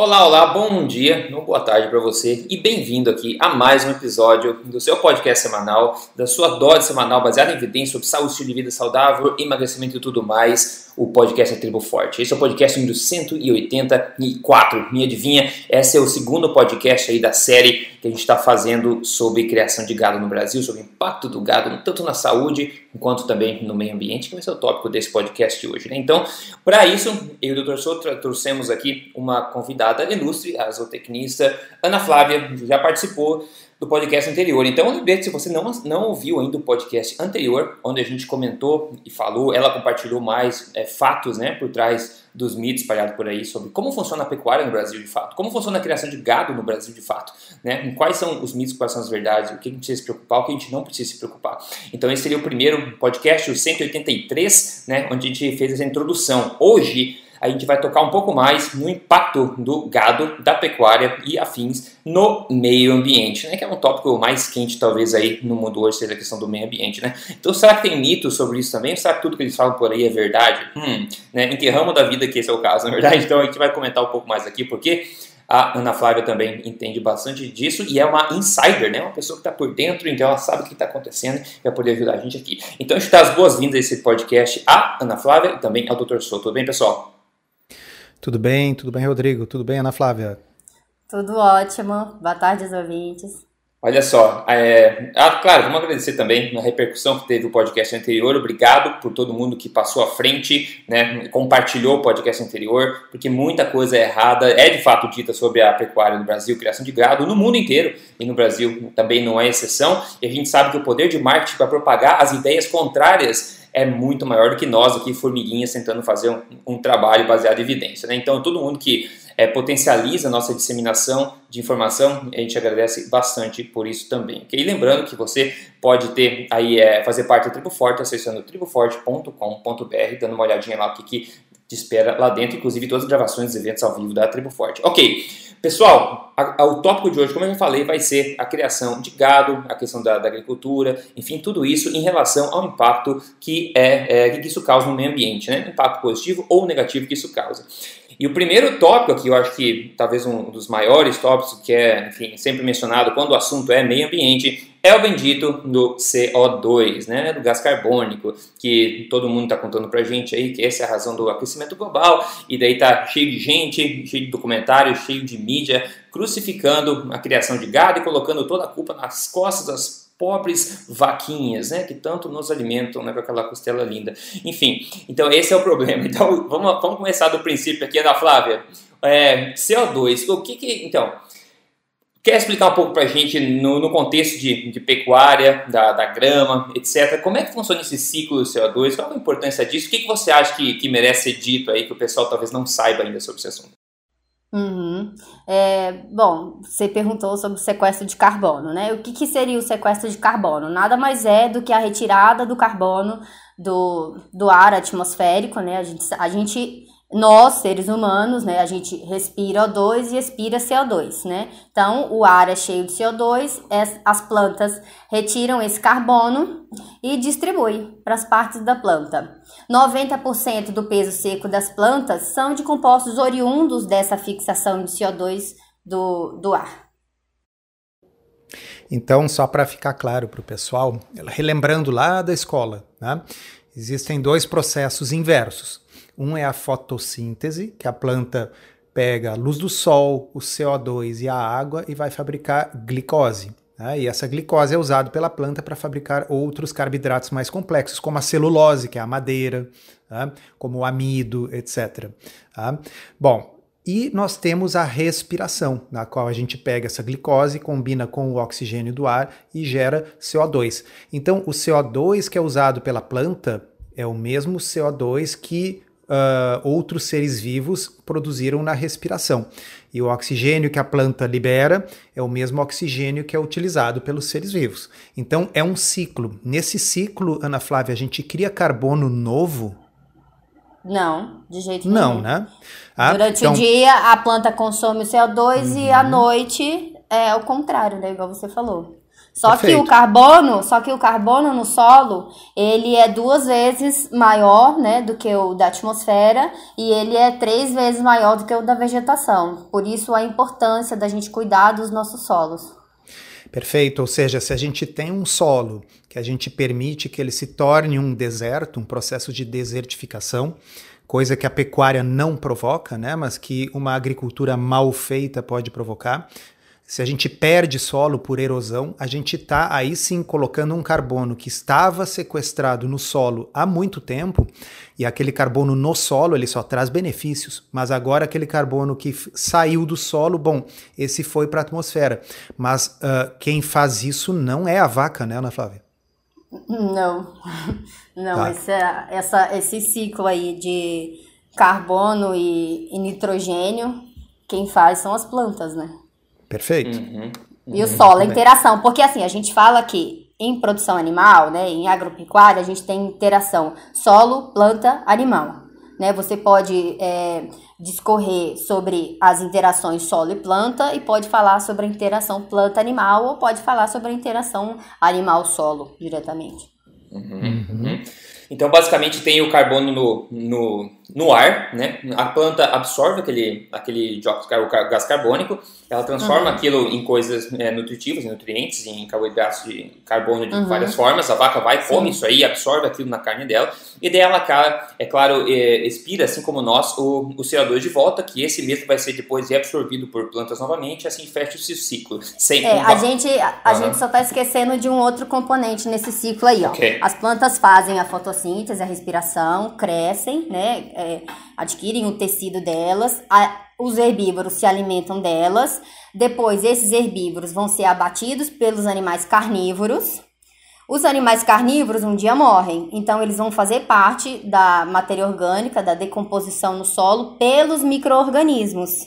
Olá, olá, bom dia, boa tarde para você e bem-vindo aqui a mais um episódio do seu podcast semanal, da sua dose semanal baseada em evidências sobre saúde, estilo de vida saudável, emagrecimento e tudo mais, o podcast é Tribo Forte. Esse é o podcast número 184, me adivinha, esse é o segundo podcast aí da série que a gente está fazendo sobre criação de gado no Brasil, sobre o impacto do gado tanto na saúde quanto também no meio ambiente, que vai ser o tópico desse podcast de hoje. Né? Então, para isso, eu e o Dr. Souto trouxemos aqui uma convidada ilustre, a zootecnista Ana Flávia, já participou do podcast anterior. Então, lembrete, se você não, não ouviu ainda o podcast anterior, onde a gente comentou e falou, ela compartilhou mais é, fatos né, por trás dos mitos espalhados por aí sobre como funciona a pecuária no Brasil de fato, como funciona a criação de gado no Brasil de fato, né? Quais são os mitos, quais são as verdades, o que a gente precisa se preocupar, o que a gente não precisa se preocupar. Então esse seria o primeiro podcast, o 183, né? Onde a gente fez essa introdução. Hoje a gente vai tocar um pouco mais no impacto do gado, da pecuária e afins no meio ambiente, né? Que é um tópico mais quente talvez aí no mundo hoje, seja a questão do meio ambiente, né? Então será que tem mitos sobre isso também? Será que tudo que eles falam por aí é verdade? Hum, né? Ramo da vida que esse é o caso, na verdade? Então a gente vai comentar um pouco mais aqui, porque a Ana Flávia também entende bastante disso e é uma insider, né? Uma pessoa que está por dentro, então ela sabe o que está acontecendo e vai poder ajudar a gente aqui. Então a gente dá as boas-vindas a esse podcast à Ana Flávia e também ao Dr. Souto. Tudo bem, pessoal? Tudo bem, tudo bem, Rodrigo? Tudo bem, Ana Flávia? Tudo ótimo. Boa tarde, ouvintes. Olha só, é... ah, claro, vamos agradecer também na repercussão que teve o podcast anterior. Obrigado por todo mundo que passou à frente, né, compartilhou o podcast anterior, porque muita coisa é errada é de fato dita sobre a pecuária no Brasil, criação de gado no mundo inteiro e no Brasil também não é exceção. E a gente sabe que o poder de marketing para propagar as ideias contrárias é muito maior do que nós aqui, formiguinhas, tentando fazer um, um trabalho baseado em evidência. Né? Então, todo mundo que é, potencializa a nossa disseminação de informação, a gente agradece bastante por isso também. Okay? E lembrando que você pode ter aí é, fazer parte do Tribo Forte acessando triboforte.com.br, dando uma olhadinha lá o que, que te espera lá dentro, inclusive todas as gravações dos eventos ao vivo da Tribo Forte. Ok. Pessoal, a, a, o tópico de hoje, como eu já falei, vai ser a criação de gado, a questão da, da agricultura, enfim, tudo isso em relação ao impacto que, é, é, que isso causa no meio ambiente, né? Impacto positivo ou negativo que isso causa. E o primeiro tópico aqui, eu acho que talvez um dos maiores tópicos que é, enfim, sempre mencionado quando o assunto é meio ambiente, é o bendito do CO2, né, do gás carbônico, que todo mundo está contando para gente aí que essa é a razão do aquecimento global, e daí tá cheio de gente, cheio de documentários, cheio de mídia crucificando a criação de gado e colocando toda a culpa nas costas das pobres vaquinhas, né, que tanto nos alimentam né, com aquela costela linda. Enfim, então esse é o problema. Então vamos, vamos começar do princípio aqui, Ana Flávia. É, CO2, o que que. Então, quer explicar um pouco para a gente no, no, contexto de, de pecuária, da, da, grama, etc. Como é que funciona esse ciclo do CO2? Qual a importância disso? O que, que você acha que, que merece ser dito aí que o pessoal talvez não saiba ainda sobre esse assunto? Uhum. É, bom, você perguntou sobre o sequestro de carbono, né? O que, que seria o sequestro de carbono? Nada mais é do que a retirada do carbono do, do ar atmosférico, né? A gente, a gente nós, seres humanos, né, a gente respira O2 e expira CO2, né? Então, o ar é cheio de CO2, as plantas retiram esse carbono e distribuem para as partes da planta. 90% do peso seco das plantas são de compostos oriundos dessa fixação de CO2 do, do ar. Então, só para ficar claro para o pessoal, relembrando lá da escola, né, existem dois processos inversos um é a fotossíntese, que a planta pega a luz do sol, o CO2 e a água e vai fabricar glicose. Né? E essa glicose é usada pela planta para fabricar outros carboidratos mais complexos, como a celulose, que é a madeira, tá? como o amido, etc. Tá? Bom, e nós temos a respiração, na qual a gente pega essa glicose, combina com o oxigênio do ar e gera CO2. Então, o CO2 que é usado pela planta é o mesmo CO2 que uh, outros seres vivos produziram na respiração. E o oxigênio que a planta libera é o mesmo oxigênio que é utilizado pelos seres vivos. Então é um ciclo. Nesse ciclo, Ana Flávia, a gente cria carbono novo? Não, de jeito nenhum. Não, né? Ah, Durante então... o dia a planta consome o CO2 uhum. e à noite é o contrário, né? Igual você falou. Só Perfeito. que o carbono, só que o carbono no solo, ele é duas vezes maior, né, do que o da atmosfera e ele é três vezes maior do que o da vegetação. Por isso a importância da gente cuidar dos nossos solos. Perfeito, ou seja, se a gente tem um solo que a gente permite que ele se torne um deserto, um processo de desertificação, coisa que a pecuária não provoca, né, mas que uma agricultura mal feita pode provocar. Se a gente perde solo por erosão, a gente está aí sim colocando um carbono que estava sequestrado no solo há muito tempo, e aquele carbono no solo ele só traz benefícios, mas agora aquele carbono que saiu do solo, bom, esse foi para a atmosfera. Mas uh, quem faz isso não é a vaca, né, Ana Flávia? Não, não, tá. esse, essa, esse ciclo aí de carbono e, e nitrogênio, quem faz são as plantas, né? Perfeito. Uhum, uhum. E o solo, a interação. Porque assim, a gente fala que em produção animal, né, em agropecuária, a gente tem interação solo, planta, animal. Né? Você pode é, discorrer sobre as interações solo e planta e pode falar sobre a interação planta-animal ou pode falar sobre a interação animal-solo diretamente. Uhum, uhum. Então, basicamente, tem o carbono no, no, no ar, né? A planta absorve aquele, aquele dióxido, o gás carbônico, ela transforma uhum. aquilo em coisas é, nutritivas, em nutrientes, em carboidratos de carbono de uhum. várias formas. A vaca vai, Sim. come isso aí, absorve aquilo na carne dela, e daí ela, é claro, é, expira, assim como nós, o, o CO2 de volta, que esse mesmo vai ser depois reabsorvido por plantas novamente, assim fecha esse ciclo. Sem é, a gente, a, a uhum. gente só está esquecendo de um outro componente nesse ciclo aí, ó. Okay. As plantas fazem a fotossíntese, a respiração, crescem, né, é, adquirem o tecido delas, a, os herbívoros se alimentam delas, depois esses herbívoros vão ser abatidos pelos animais carnívoros. Os animais carnívoros um dia morrem, então eles vão fazer parte da matéria orgânica, da decomposição no solo pelos micro-organismos.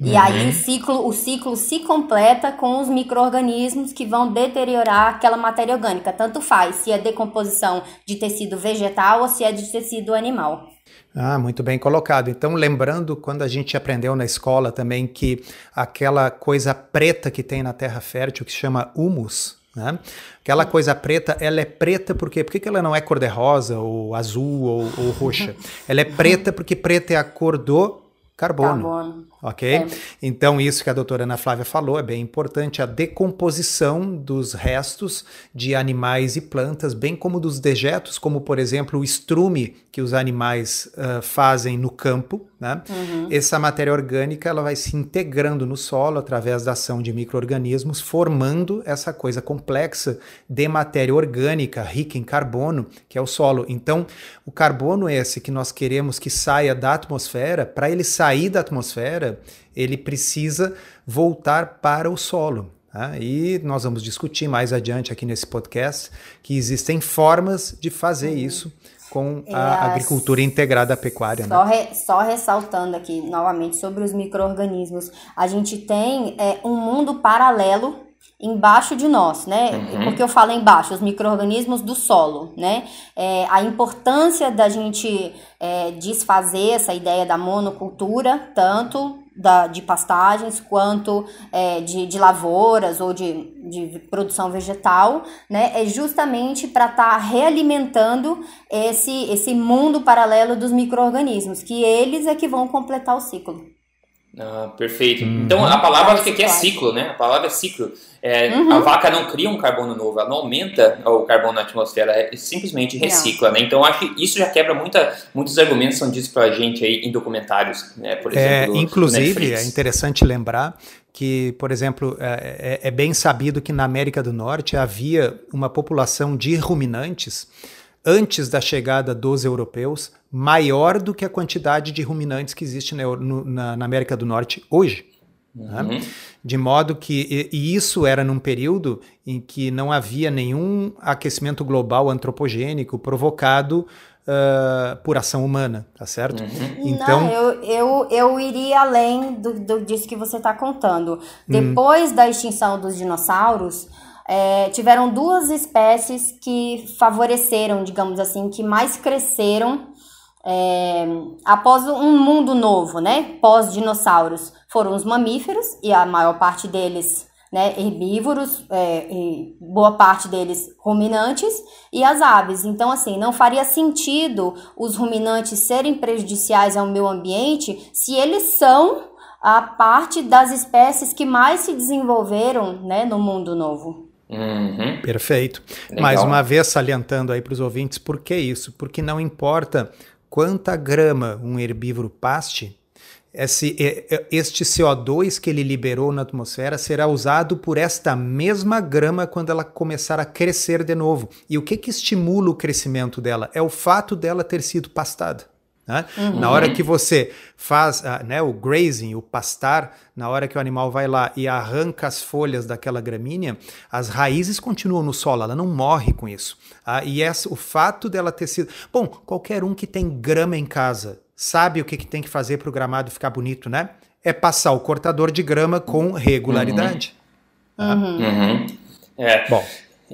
E uhum. aí o ciclo, o ciclo se completa com os micro-organismos que vão deteriorar aquela matéria orgânica. Tanto faz se é decomposição de tecido vegetal ou se é de tecido animal. Ah, muito bem colocado. Então, lembrando quando a gente aprendeu na escola também que aquela coisa preta que tem na terra fértil, que se chama humus, né? Aquela coisa preta, ela é preta porque por que ela não é cor de rosa ou azul ou, ou roxa? Ela é preta porque preta é a cor do carbono. carbono. Ok? É. Então, isso que a doutora Ana Flávia falou é bem importante, a decomposição dos restos de animais e plantas, bem como dos dejetos, como, por exemplo, o estrume que os animais uh, fazem no campo. Né? Uhum. Essa matéria orgânica ela vai se integrando no solo através da ação de micro-organismos, formando essa coisa complexa de matéria orgânica rica em carbono, que é o solo. Então, o carbono esse que nós queremos que saia da atmosfera, para ele sair da atmosfera, ele precisa voltar para o solo. Tá? E nós vamos discutir mais adiante aqui nesse podcast que existem formas de fazer uhum. isso com a agricultura integrada à pecuária. Só, né? re, só ressaltando aqui novamente sobre os micro-organismos, a gente tem é, um mundo paralelo embaixo de nós, né? Uhum. Porque eu falo embaixo, os micro-organismos do solo, né? É, a importância da gente é, desfazer essa ideia da monocultura, tanto da, de pastagens quanto é, de, de lavouras ou de, de produção vegetal, né, é justamente para estar tá realimentando esse, esse mundo paralelo dos micro-organismos, que eles é que vão completar o ciclo. Ah, perfeito. Uhum. Então a palavra acho que aqui é ciclo, né? A palavra é ciclo. É, uhum. A vaca não cria um carbono novo, ela não aumenta o carbono na atmosfera, é simplesmente recicla, não. né? Então acho que isso já quebra muita, muitos argumentos que são ditos pra gente aí em documentários, né? Por é, exemplo, é, inclusive, é interessante lembrar que, por exemplo, é, é, é bem sabido que na América do Norte havia uma população de ruminantes antes da chegada dos europeus maior do que a quantidade de ruminantes que existe na, na, na América do Norte hoje. Né? Uhum. Né? De modo que, e, e, isso era num período em que não havia nenhum aquecimento global antropogênico provocado uh, por ação humana, tá certo? Uhum. Então, não, eu, eu, eu iria além do, do disso que você está contando. Hum. Depois hum. da extinção dos dinossauros, é, tiveram duas espécies que favoreceram, digamos assim, que mais cresceram é, após um mundo novo, né? Pós-dinossauros, foram os mamíferos, e a maior parte deles né, herbívoros, é, boa parte deles ruminantes, e as aves. Então, assim, não faria sentido os ruminantes serem prejudiciais ao meio ambiente se eles são a parte das espécies que mais se desenvolveram né, no mundo novo. Uhum. Perfeito. Legal. Mais uma vez salientando aí para os ouvintes, por que isso? Porque não importa quanta grama um herbívoro paste, esse, este CO2 que ele liberou na atmosfera será usado por esta mesma grama quando ela começar a crescer de novo. E o que, que estimula o crescimento dela? É o fato dela ter sido pastada. Né? Uhum. Na hora que você faz uh, né, o grazing, o pastar, na hora que o animal vai lá e arranca as folhas daquela gramínea, as raízes continuam no solo, ela não morre com isso. Uh, e essa, o fato dela ter sido. Bom, qualquer um que tem grama em casa sabe o que, que tem que fazer para o gramado ficar bonito, né? É passar o cortador de grama com regularidade. Uhum. Uhum. uhum. É. Bom.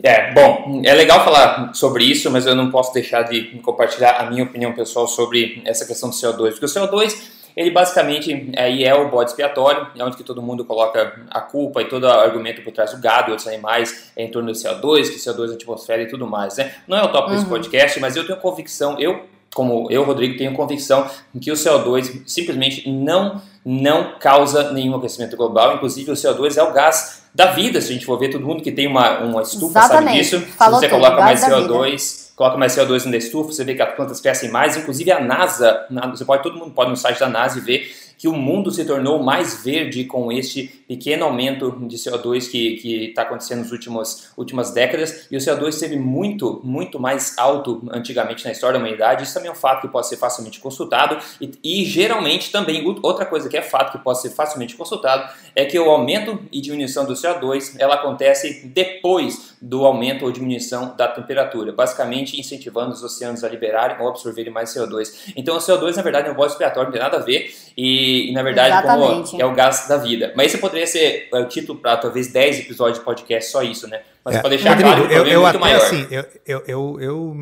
É, bom, é legal falar sobre isso, mas eu não posso deixar de compartilhar a minha opinião pessoal sobre essa questão do CO2, porque o CO2, ele basicamente aí é o bode expiatório, é onde que todo mundo coloca a culpa e todo o argumento por trás do gado e outros animais em torno do CO2, que CO2 é atmosfera e tudo mais, né? Não é o tópico uhum. desse podcast, mas eu tenho convicção, eu, como eu, Rodrigo, tenho convicção que o CO2 simplesmente não, não causa nenhum aquecimento global, inclusive o CO2 é o gás da vida, se a gente for ver, todo mundo que tem uma, uma estufa Exatamente. sabe disso. Falou se você tudo, coloca mais CO2, coloca mais CO2 na estufa, você vê que as plantas crescem mais, inclusive a NASA, você pode, todo mundo pode no site da NASA e ver que o mundo se tornou mais verde com este pequeno aumento de CO2 que está acontecendo nas últimas, últimas décadas, e o CO2 esteve muito, muito mais alto antigamente na história da humanidade. Isso também é um fato que pode ser facilmente consultado, e, e geralmente também, outra coisa que é fato que pode ser facilmente consultado, é que o aumento e diminuição do CO2 ela acontece depois do aumento ou diminuição da temperatura, basicamente incentivando os oceanos a liberarem ou absorverem mais CO2. Então o CO2 na verdade é um bode expiatório, não tem nada a ver, e, e na verdade como é o gás da vida. Mas isso poderia ser é, o título para talvez 10 episódios de podcast, só isso, né? Mas é. para deixar Rodrigo, claro, eu, eu é até maior. assim, eu, eu, eu, eu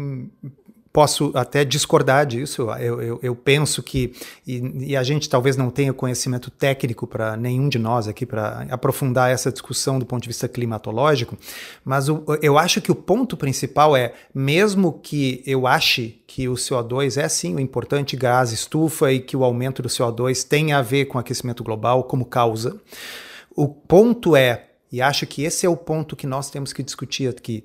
posso até discordar disso. Eu, eu, eu penso que, e, e, a gente talvez não tenha conhecimento técnico para nenhum de nós aqui para aprofundar essa discussão do ponto de vista climatológico, mas o, eu acho que o ponto principal é, mesmo que eu ache que o CO2 é sim o um importante gás estufa e que o aumento do CO2 tem a ver com aquecimento global como causa, o ponto é, e acho que esse é o ponto que nós temos que discutir aqui,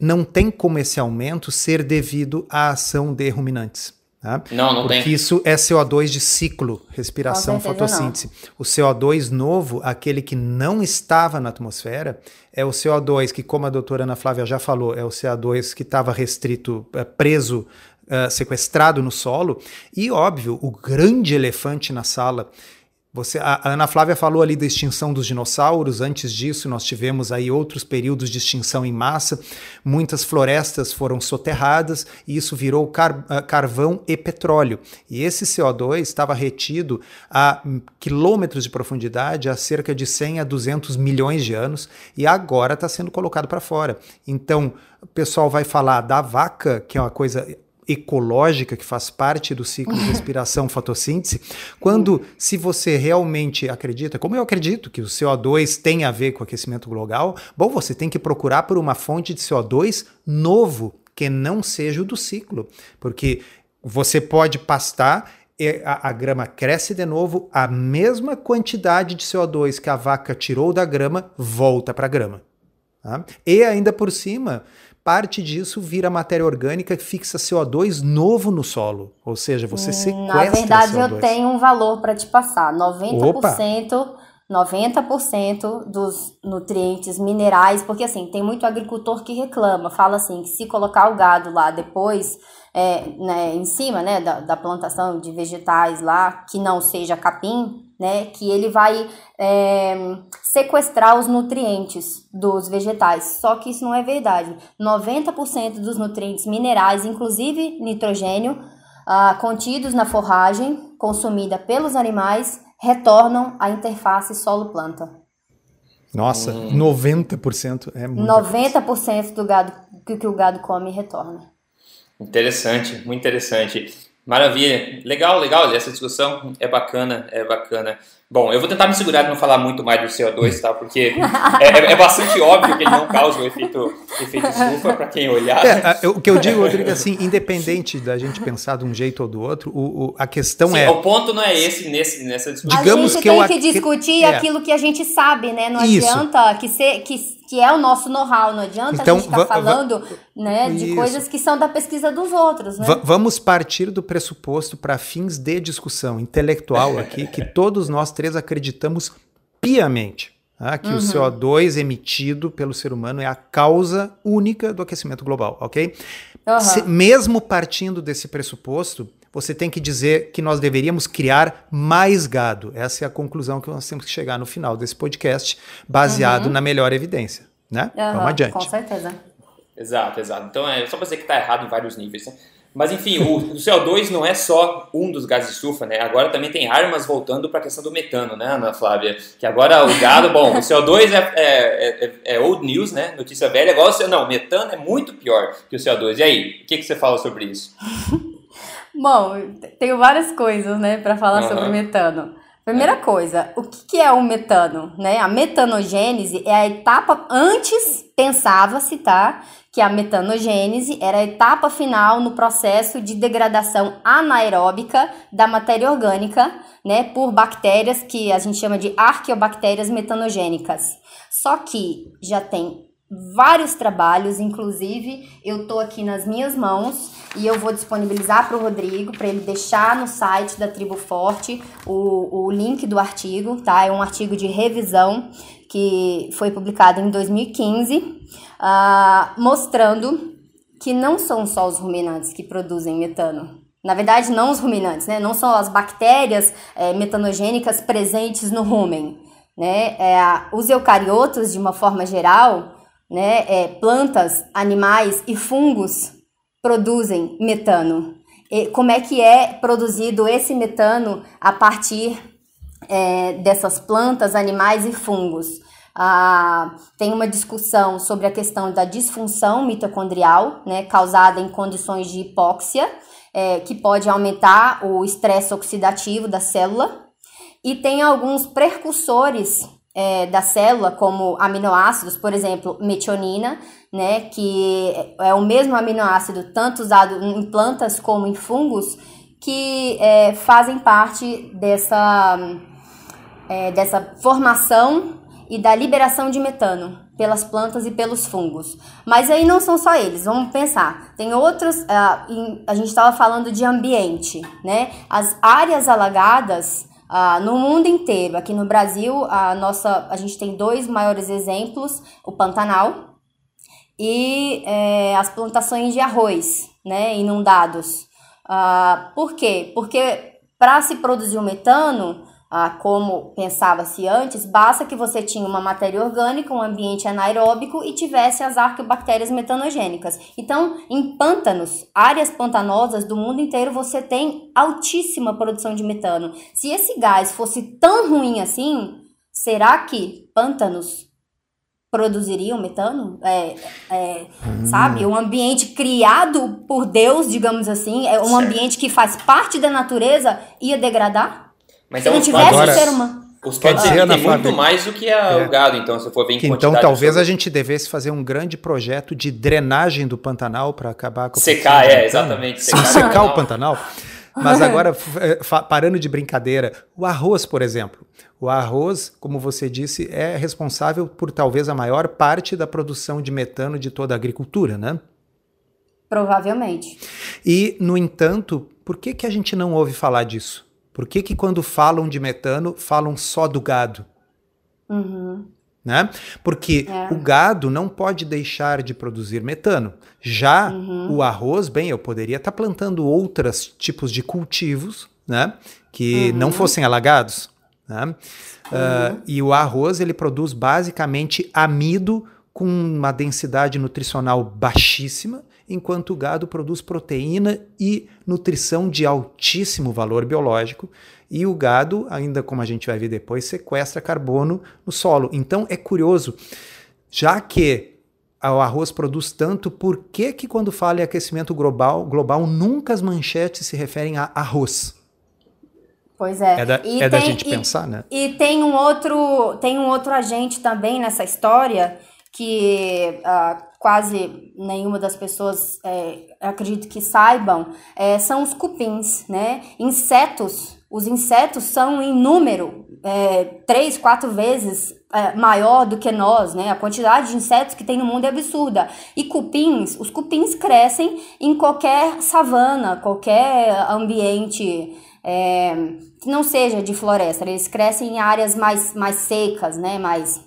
não tem como esse aumento ser devido à ação de ruminantes. Tá? Não, não Porque tem. isso é CO2 de ciclo, respiração, fotossíntese. Não. O CO2 novo, aquele que não estava na atmosfera, é o CO2 que, como a doutora Ana Flávia já falou, é o CO2 que estava restrito, é, preso, é, sequestrado no solo. E, óbvio, o grande elefante na sala você, a, Ana Flávia falou ali da extinção dos dinossauros. Antes disso, nós tivemos aí outros períodos de extinção em massa. Muitas florestas foram soterradas e isso virou car, uh, carvão e petróleo. E esse CO2 estava retido a quilômetros de profundidade, a cerca de 100 a 200 milhões de anos, e agora está sendo colocado para fora. Então, o pessoal vai falar da vaca, que é uma coisa ecológica que faz parte do ciclo de respiração fotossíntese, quando se você realmente acredita, como eu acredito que o CO2 tem a ver com o aquecimento global, bom, você tem que procurar por uma fonte de CO2 novo que não seja o do ciclo, porque você pode pastar a, a, grama cresce de novo, a mesma quantidade de CO2 que a vaca tirou da grama volta para a grama. Tá? E ainda por cima, parte disso vira matéria orgânica que fixa CO2 novo no solo. Ou seja, você hum, sequestra Na verdade, CO2. eu tenho um valor para te passar. 90%, Opa. 90% dos nutrientes minerais, porque assim, tem muito agricultor que reclama, fala assim, que se colocar o gado lá depois, é, né, em cima né, da, da plantação de vegetais lá, que não seja capim, né, que ele vai é, sequestrar os nutrientes dos vegetais. Só que isso não é verdade. 90% dos nutrientes minerais, inclusive nitrogênio, ah, contidos na forragem consumida pelos animais, retornam à interface solo-planta. Nossa, hum. 90% é muito 90% do gado que, que o gado come retorna. Interessante, muito interessante. Maravilha, legal, legal. Essa discussão é bacana, é bacana. Bom, eu vou tentar me segurar de não falar muito mais do CO2, tá? Porque é, é, é bastante óbvio que ele não causa o efeito, efeito estufa para quem olhar. É, o que eu digo, Rodrigo, assim, independente da gente pensar de um jeito ou do outro, o, o a questão Sim, é. O ponto não é esse nesse, nessa discussão. Digamos a gente que tem eu, que discutir é. aquilo que a gente sabe, né? Não Isso. adianta que, ser, que que é o nosso know-how. Não adianta então, a gente estar tá falando né, de coisas que são da pesquisa dos outros. Né? vamos partir do pressuposto para fins de discussão intelectual aqui, que todos nós três acreditamos piamente. Tá? que uhum. o CO2 emitido pelo ser humano é a causa única do aquecimento global, ok? Uhum. Se, mesmo partindo desse pressuposto, você tem que dizer que nós deveríamos criar mais gado. Essa é a conclusão que nós temos que chegar no final desse podcast, baseado uhum. na melhor evidência. Né? Uhum, Vamos adiante. Com certeza. Exato, exato. Então é só para dizer que está errado em vários níveis. Né? Mas enfim, o, o, CO2 não é só um dos gases de estufa, né? Agora também tem armas voltando para a questão do metano, né, Ana Flávia? Que agora o gado, bom, o CO2 é, é, é, é, old news, né? Notícia velha. Agora, o, não, o metano é muito pior que o CO2. E aí, o que, que você fala sobre isso? Bom, tenho várias coisas, né, para falar uhum. sobre metano. Primeira coisa, o que, que é o metano? Né? A metanogênese é a etapa antes pensava-se, tá? Que a metanogênese era a etapa final no processo de degradação anaeróbica da matéria orgânica, né, por bactérias que a gente chama de arqueobactérias metanogênicas. Só que já tem vários trabalhos, inclusive eu tô aqui nas minhas mãos e eu vou disponibilizar para o Rodrigo para ele deixar no site da Tribo Forte o, o link do artigo, tá? É um artigo de revisão que foi publicado em 2015, uh, ah, mostrando que não são só os ruminantes que produzem metano. Na verdade, não os ruminantes, né? Não são as bactérias é, metanogênicas presentes no rumen. Né? É, os eucariotos, de uma forma geral, né, é, plantas, animais e fungos produzem metano. E como é que é produzido esse metano a partir é, dessas plantas, animais e fungos? Ah, tem uma discussão sobre a questão da disfunção mitocondrial, né, causada em condições de hipóxia, é, que pode aumentar o estresse oxidativo da célula. E tem alguns precursores é, da célula, como aminoácidos, por exemplo, metionina, né, que é o mesmo aminoácido tanto usado em plantas como em fungos, que é, fazem parte dessa, é, dessa formação e da liberação de metano pelas plantas e pelos fungos. Mas aí não são só eles, vamos pensar. Tem outros, uh, a gente estava falando de ambiente, né? As áreas alagadas Uh, no mundo inteiro, aqui no Brasil, a nossa, a gente tem dois maiores exemplos, o Pantanal e é, as plantações de arroz, né, inundados. Uh, por quê? Porque para se produzir o metano, ah, como pensava-se antes, basta que você tinha uma matéria orgânica, um ambiente anaeróbico e tivesse as arqueobactérias metanogênicas. Então, em pântanos, áreas pantanosas do mundo inteiro, você tem altíssima produção de metano. Se esse gás fosse tão ruim assim, será que pântanos produziriam metano? É, é, hum. Sabe? Um ambiente criado por Deus, digamos assim, é um certo. ambiente que faz parte da natureza, ia degradar? Mas se é não tivesse agora, ser humano. Os pode dizer, tem muito mais do que a, é. o gado, então, se for ver em que, Então, talvez a gente devesse fazer um grande projeto de drenagem do Pantanal para acabar com o Secar, é, exatamente. Secar, secar o Pantanal. Mas agora, é, parando de brincadeira, o arroz, por exemplo. O arroz, como você disse, é responsável por talvez a maior parte da produção de metano de toda a agricultura, né? Provavelmente. E, no entanto, por que, que a gente não ouve falar disso? Por que, que quando falam de metano, falam só do gado? Uhum. Né? Porque é. o gado não pode deixar de produzir metano. Já uhum. o arroz, bem, eu poderia estar tá plantando outros tipos de cultivos né, que uhum. não fossem alagados. Né? Uh, e o arroz ele produz basicamente amido com uma densidade nutricional baixíssima enquanto o gado produz proteína e nutrição de altíssimo valor biológico, e o gado, ainda como a gente vai ver depois, sequestra carbono no solo. Então é curioso, já que o arroz produz tanto, por que que quando fala em aquecimento global, global nunca as manchetes se referem a arroz? Pois é. É da, E é da tem- gente e- pensar, né? E tem um outro, tem um outro agente também nessa história que ah, quase nenhuma das pessoas é, acredito que saibam, é, são os cupins, né? Insetos. Os insetos são em número é, três, quatro vezes é, maior do que nós, né? A quantidade de insetos que tem no mundo é absurda. E cupins, os cupins crescem em qualquer savana, qualquer ambiente é, que não seja de floresta. Eles crescem em áreas mais, mais secas, né? Mais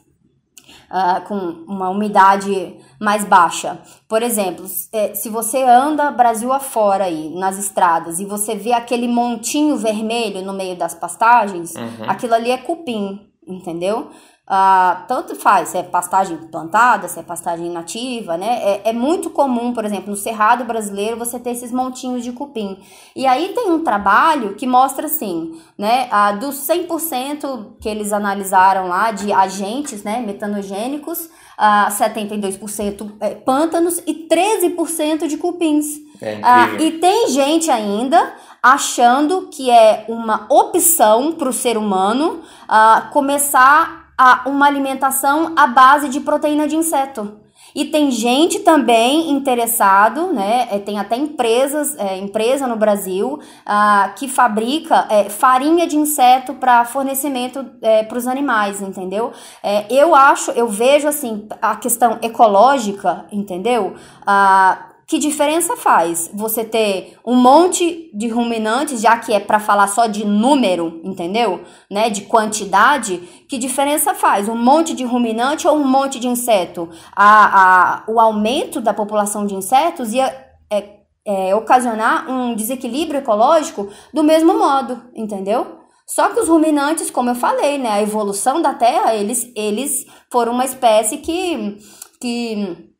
ah, com uma umidade mais baixa. Por exemplo, eh, se você anda Brasil afora aí, nas estradas, e você vê aquele montinho vermelho no meio das pastagens, aquilo ali é cupim, entendeu? Ah, tanto faz se é pastagem plantada, se é pastagem nativa, né? É, é muito comum, por exemplo, no Cerrado brasileiro, você ter esses montinhos de cupim. E aí tem um trabalho que mostra assim, né? Ah, dos 100% que eles analisaram lá de agentes, né, metanogênicos, ah, 72% é pântanos e 13% de cupins. É Ah, e tem gente ainda achando que é uma opção para o ser humano ah, começar a, uma alimentação à base de proteína de inseto. E tem gente também interessado, né? é, Tem até empresas, é, empresa no Brasil ah, que fabrica é, farinha de inseto para fornecimento para os animais, entendeu? É, eu acho, eu vejo assim a questão ecológica, entendeu? Ah, que diferença faz você ter um monte de ruminantes, já que é para falar só de número, entendeu? Né, de quantidade, que diferença faz? Um monte de ruminante ou um monte de inseto? A, a, o aumento da população de insetos ia é, é, ocasionar um desequilíbrio ecológico do mesmo modo, entendeu? Só que os ruminantes, como eu falei, né, a evolução da Terra, eles, eles foram uma espécie que, que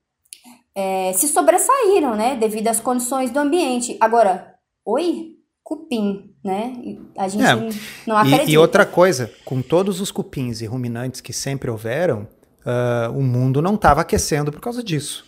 é, se sobressaíram, né, devido às condições do ambiente. Agora, oi? Cupim, né? A gente É, não acredita. E, e outra coisa, com todos os cupins e ruminantes que sempre houveram, ah, o mundo não estava aquecendo por causa disso.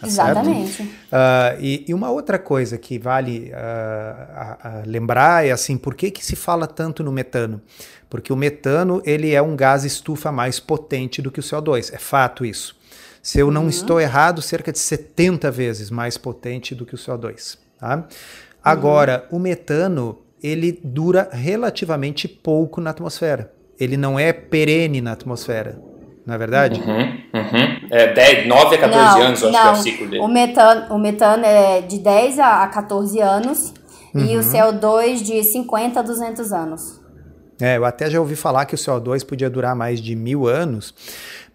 tá? Exatamente. Ah, e, e uma outra coisa que vale ah, a- a lembrar é assim, por que, que se fala tanto no metano? Porque o metano ele é um gás estufa mais potente do que o CO2, é fato isso. Se eu não estou errado, cerca de 70 vezes mais potente do que o CO2. Tá? Agora, o metano ele dura relativamente pouco na atmosfera. Ele não é perene na atmosfera, não é verdade? Uhum, uhum. É 10, 9 a 14 anos, eu acho que é o ciclo dele. O metano, o metano é de 10 a a 14 anos e Uhum. o CO2 de 50 a 200 anos. É, eu até já ouvi falar que o CO2 podia durar mais de mil anos,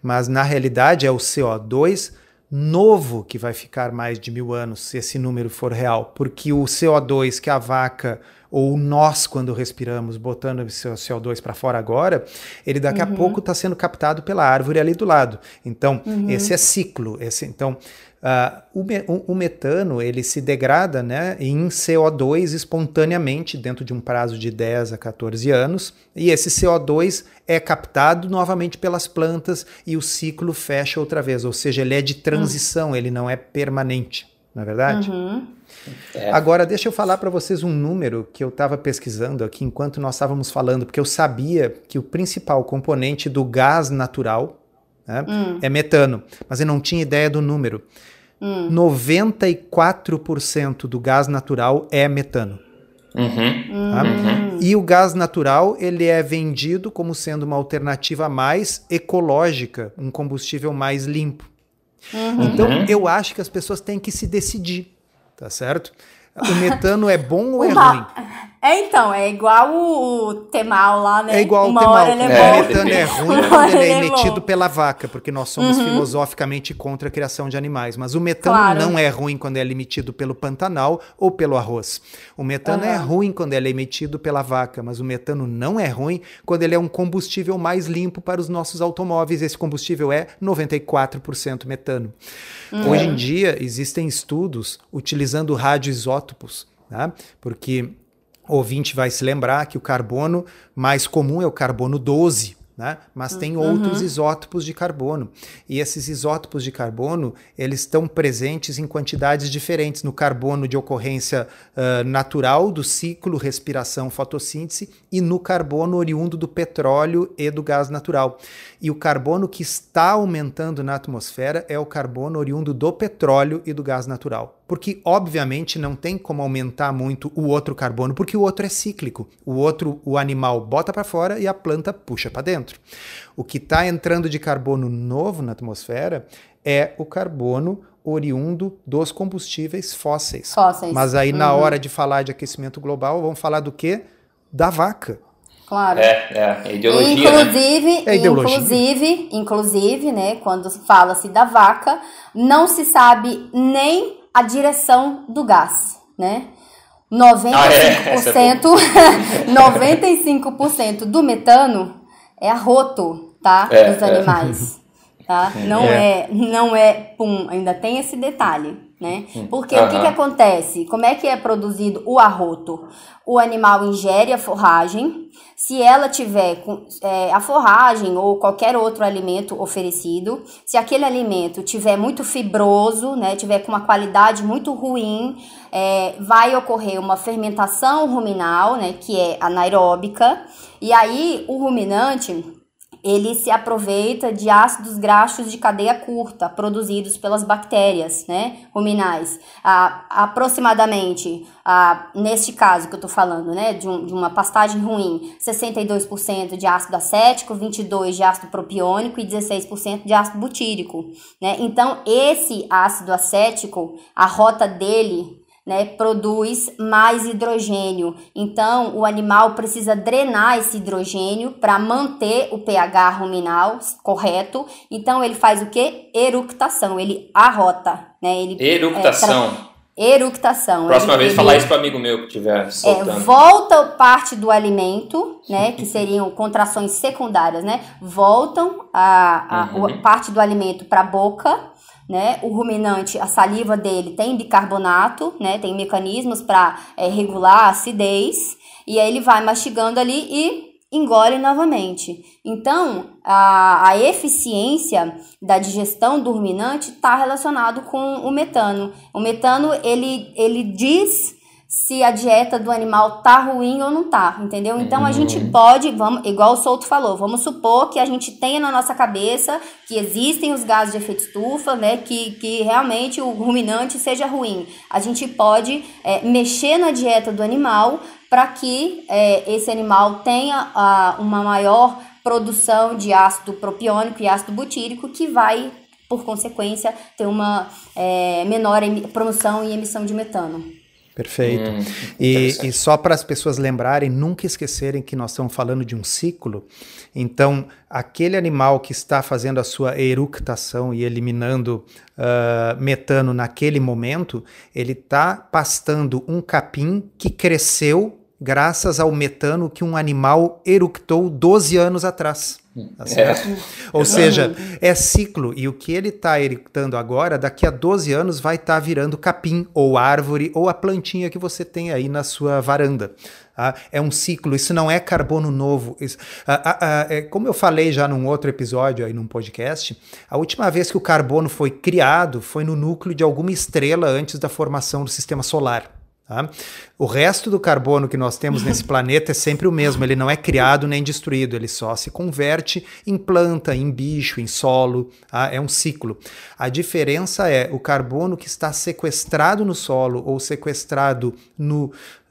mas na realidade é o CO2 novo que vai ficar mais de mil anos, se esse número for real, porque o CO2 que a vaca ou nós, quando respiramos, botando esse CO2 para fora agora, ele daqui a pouco está sendo captado pela árvore ali do lado. Então, esse é ciclo. Esse, então, ah, o, o- metano ele se degrada né, em CO2 espontaneamente dentro de um prazo de 10 a 14 anos, e esse CO2 é captado novamente pelas plantas e o ciclo fecha outra vez, ou seja, ele é de transição, ele não é permanente, não é verdade? Uhum. É. Agora, deixa eu falar para vocês um número que eu estava pesquisando aqui enquanto nós estávamos falando, porque eu sabia que o principal componente do gás natural né, é metano, mas eu não tinha ideia do número. 94% do gás natural é metano. Uhum. tá? Hum. E o gás natural ele é vendido como sendo uma alternativa mais ecológica, um combustível mais limpo. Uhum. Então, eu acho que as pessoas têm que se decidir, tá certo? O metano é bom ou é ruim? É, então, é igual o, o temal lá, né? É igual o Uma temal. hora ele é, O bom. metano é ruim quando ele é é emitido bom. pela vaca, porque nós somos filosoficamente contra a criação de animais. Mas o metano Claro. não é ruim quando é emitido pelo Pantanal ou pelo arroz. O metano é Aham. ruim quando ele é emitido pela vaca, mas o metano não é ruim quando ele é um combustível mais limpo para os nossos automóveis. Esse combustível é 94% metano. Hoje em dia, existem estudos utilizando radioisótopos, tá? porque o ouvinte vai se lembrar que o carbono mais comum é o carbono 12, né? mas tem uhum. outros isótopos de carbono. E esses isótopos de carbono, eles estão presentes em quantidades diferentes no carbono de ocorrência uh, natural do ciclo respiração fotossíntese e no carbono oriundo do petróleo e do gás natural. E o carbono que está aumentando na atmosfera é o carbono oriundo do petróleo e do gás natural. Porque, obviamente, não tem como aumentar muito o outro carbono, porque o outro é cíclico. O outro, o animal bota para fora e a planta puxa para dentro. O que está entrando de carbono novo na atmosfera é o carbono oriundo dos combustíveis fósseis. Fósseis. Mas aí, uhum. na hora de falar de aquecimento global, vamos falar do quê? Da vaca. Claro. É, é, é ideologia. Inclusive, né? é ideologia. inclusive, inclusive, né, quando fala-se da vaca, não se sabe nem a direção do gás, né? 95%, ah, é? 95% do metano é arroto, tá? É, dos é. animais. Tá? Não é. é, não é pum, ainda tem esse detalhe né? Porque uhum. o que, que acontece? Como é que é produzido o arroto? O animal ingere a forragem, se ela tiver é, a forragem ou qualquer outro alimento oferecido, se aquele alimento tiver muito fibroso, né, tiver com uma qualidade muito ruim, é, vai ocorrer uma fermentação ruminal, né, que é anaeróbica, e aí o ruminante ele se aproveita de ácidos graxos de cadeia curta produzidos pelas bactérias né, ruminais. Ah, aproximadamente, ah, neste caso que eu estou falando, né, de, um, de, uma pastagem ruim, 62% de ácido acético, 22% de ácido propiônico e 16% de ácido butírico. Né? Então, esse ácido acético, a rota dele né, produz mais hidrogênio. Então, o animal precisa drenar esse hidrogênio para manter o pH ruminal correto. Então, ele faz o que? Eructação, ele arrota. Né, ele, Eructação. É, eructação. Próxima ele, vez ele, falar isso para amigo meu que estiver soltando. É, volta parte do alimento, né, que seriam contrações secundárias, né, voltam a, a, uhum. a parte do alimento para a boca né? O ruminante, a saliva dele tem bicarbonato, né? Tem mecanismos para é, regular a acidez. E aí ele vai mastigando ali e engole novamente. Então, a, a eficiência da digestão do ruminante está relacionado com o metano. O metano, ele, ele diz se a dieta do animal tá ruim ou não tá, entendeu? Então a gente uhum. pode, vamos, igual o Souto falou, vamos supor que a gente tenha na nossa cabeça que existem os gases de efeito estufa, né? Que, que realmente o ruminante seja ruim. A gente pode é, mexer na dieta do animal para que é, esse animal tenha a, uma maior produção de ácido propiônico e ácido butírico que vai por consequência, ter uma é, menor promoção e emissão de metano. Perfeito. Hum, e, e, só para as pessoas lembrarem, nunca esquecerem que nós estamos falando de um ciclo. Então, aquele animal que está fazendo a sua eructação e eliminando uh, metano naquele momento, ele está pastando um capim que cresceu graças ao metano que um animal eructou 12 anos atrás. Tá é. Ou seja, é ciclo, e o que ele está eructando agora, daqui a 12 anos vai estar tá virando capim, ou árvore, ou a plantinha que você tem aí na sua varanda. Tá? É um ciclo, isso não é carbono novo. Isso, é, como eu falei já num outro episódio aí num podcast, a última vez que o carbono foi criado foi no núcleo de alguma estrela antes da formação do sistema solar. Tá? O resto do carbono que nós temos nesse planeta é sempre o mesmo, ele não é criado nem destruído, ele só se converte em planta, em bicho, em solo, tá? é um ciclo. A diferença é o carbono que está sequestrado no solo ou sequestrado no,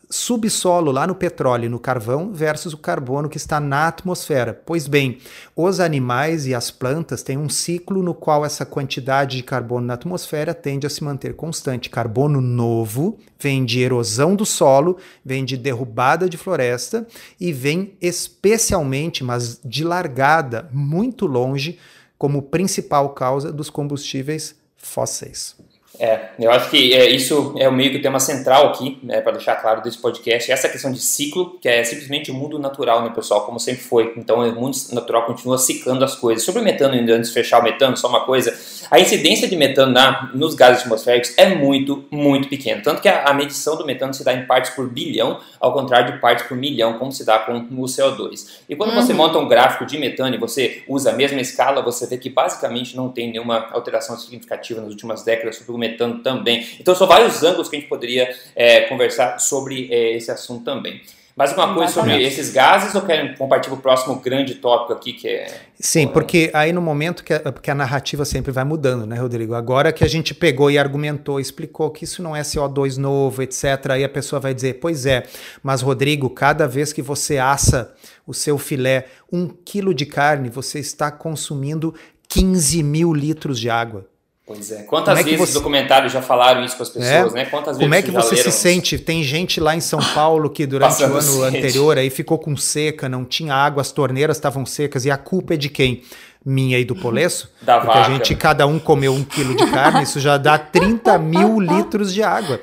subsolo lá no petróleo e no carvão versus o carbono que está na atmosfera. Pois bem, os animais e as plantas têm um ciclo no qual essa quantidade de carbono na atmosfera tende a se manter constante. Carbono novo vem de erosão do solo, vem de derrubada de floresta e vem especialmente, mas de largada, muito longe, como principal causa dos combustíveis fósseis. É, eu acho que é, isso é o meio que o tema central aqui, né, para deixar claro desse podcast, essa questão de ciclo, que é simplesmente o mundo natural, né, pessoal, como sempre foi. Então, o mundo natural continua ciclando as coisas. Sobre o metano, antes de fechar o metano, só uma coisa, A incidência de metano na, nos gases atmosféricos é muito, muito pequena. Tanto que a, a, medição do metano se dá em partes por bilhão, ao contrário de partes por milhão, como se dá com o CO2. E quando uhum. você monta um gráfico de metano e você usa a mesma escala, você vê que basicamente não tem nenhuma alteração significativa nas últimas décadas sobre o metano também. Então são vários ângulos que a gente poderia é, conversar sobre é, esse assunto também. Mais uma coisa sobre esses gases ou querem compartilhar o próximo grande tópico aqui que é. Sim, porque aí no momento que a, porque a narrativa sempre vai mudando, né, Rodrigo? Agora que a gente pegou e argumentou, explicou que isso não é CO2 novo, etc., aí a pessoa vai dizer: pois é, mas Rodrigo, cada vez que você assa o seu filé, um quilo de carne, você está consumindo 15 mil litros de água. Pois é. Quantas é vezes você... documentários já falaram isso com as pessoas, é? né? Quantas Como é que você se sente? Tem gente lá em São Paulo que durante o ano sede. anterior aí ficou com seca, não tinha água, as torneiras estavam secas e a culpa é de quem? Minha e do Polesso? Da Porque vaca. a gente, cada um comeu um quilo de carne, isso já dá 30 mil litros de água.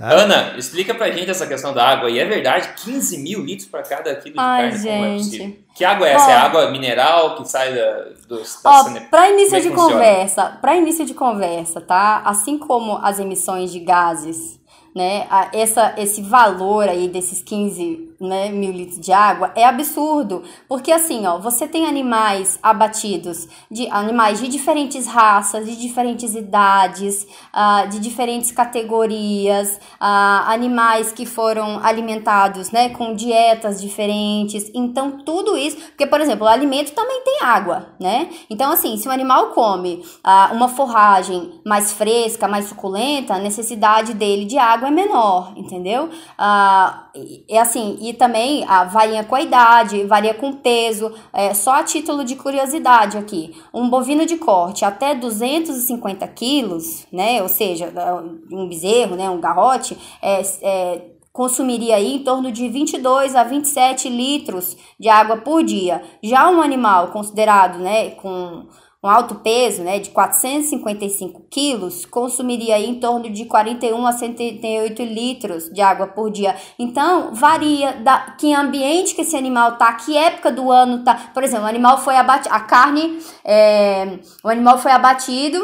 Ah. Ana, explica pra gente essa questão da água. E é verdade, 15 mil litros para cada quilo de Ai, carne. Gente. Como é possível? Que água é essa? é água mineral que sai da, do ó, Para início de conversa, para início de conversa, tá? Assim como as emissões de gases, né? Essa, esse valor aí desses 15 né, mil litros de água é absurdo, porque assim, ó, você tem animais abatidos, de animais de diferentes raças, de diferentes idades, uh, de diferentes categorias, uh, animais que foram alimentados, né, com dietas diferentes. Então tudo isso, porque por exemplo, o alimento também tem água, né? Então assim, se o animal come uh, uma forragem mais fresca, mais suculenta, a necessidade dele de água é menor, entendeu? é assim, e também a varia com a idade, varia com peso. É, só a título de curiosidade aqui, um bovino de corte até 250 quilos, né? Ou seja, um bezerro, né? Um garrote, é, é consumiria aí em torno de 22 a 27 litros de água por dia. Já um animal considerado, né, com um alto peso, né, de 455 quilos, consumiria em torno de 41 a 78 litros de água por dia. Então, varia da que ambiente que esse animal tá, que época do ano tá. Por exemplo, o animal foi abatido, a carne, é, o animal foi abatido,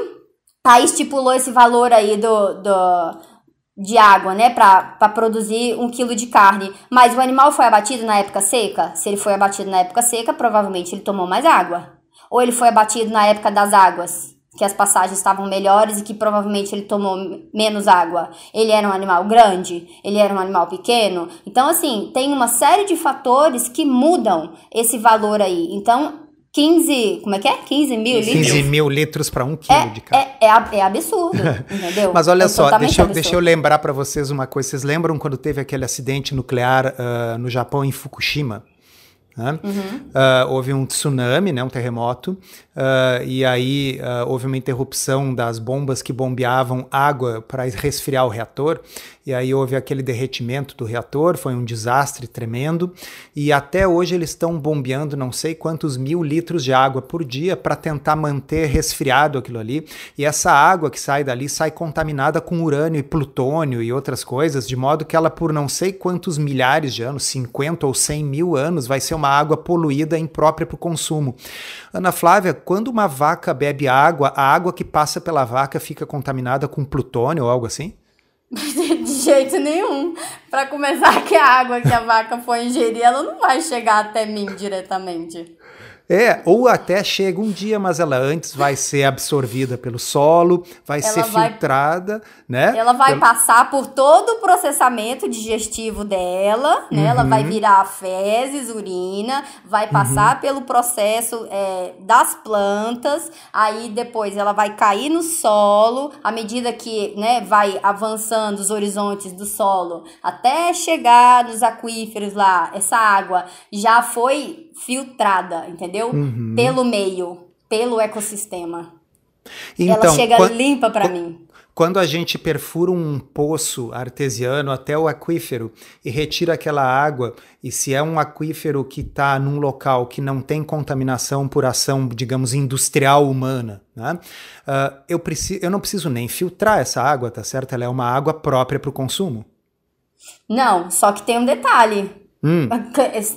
aí estipulou esse valor aí do, do de água, né, para produzir um quilo de carne. Mas o animal foi abatido na época seca? Se ele foi abatido na época seca, provavelmente ele tomou mais água. Ou ele foi abatido na época das águas, que as passagens estavam melhores e que provavelmente ele tomou menos água. Ele era um animal grande, ele era um animal pequeno. Então, assim, tem uma série de fatores que mudam esse valor aí. Então, 15, como é que é? 15 mil 15 litros? 15 mil litros para um quilo é, de carne. É, é, é absurdo, entendeu? Mas olha é só, deixa eu, deixa eu lembrar para vocês uma coisa. Vocês lembram quando teve aquele acidente nuclear uh, no Japão, em Fukushima? Né? Uhum. Uh, houve um tsunami, né, um terremoto, uh, e aí uh, houve uma interrupção das bombas que bombeavam água para resfriar o reator, e aí houve aquele derretimento do reator, foi um desastre tremendo, e até hoje eles estão bombeando não sei quantos mil litros de água por dia para tentar manter resfriado aquilo ali, e essa água que sai dali sai contaminada com urânio e plutônio e outras coisas, de modo que ela por não sei quantos milhares de anos, 50 ou 100 mil anos, vai ser uma água poluída imprópria para o consumo. Ana Flávia, quando uma vaca bebe água, a água que passa pela vaca fica contaminada com plutônio ou algo assim? Jeito nenhum. Para começar, que a água que a vaca for ingerir, ela não vai chegar até mim diretamente. É, ou até chega um dia, mas ela antes vai ser absorvida pelo solo, vai ela ser vai, filtrada, né? Ela vai pelo... passar por todo o processamento digestivo dela, né? Uhum. Ela vai virar fezes, urina, vai uhum. passar uhum. pelo processo é, das plantas, aí depois ela vai cair no solo, à medida que né, vai avançando os horizontes do solo, até chegar nos aquíferos lá, essa água já foi filtrada, entendeu? Uhum. Pelo meio, pelo ecossistema. Então, Ela chega quando, limpa para mim. Quando a gente perfura um poço artesiano até o aquífero e retira aquela água, e se é um aquífero que está num local que não tem contaminação por ação, digamos, industrial humana, né? Uh, eu, preciso, eu não preciso nem filtrar essa água, tá certo? Ela é uma água própria para o consumo. Não, só que tem um detalhe. Hum.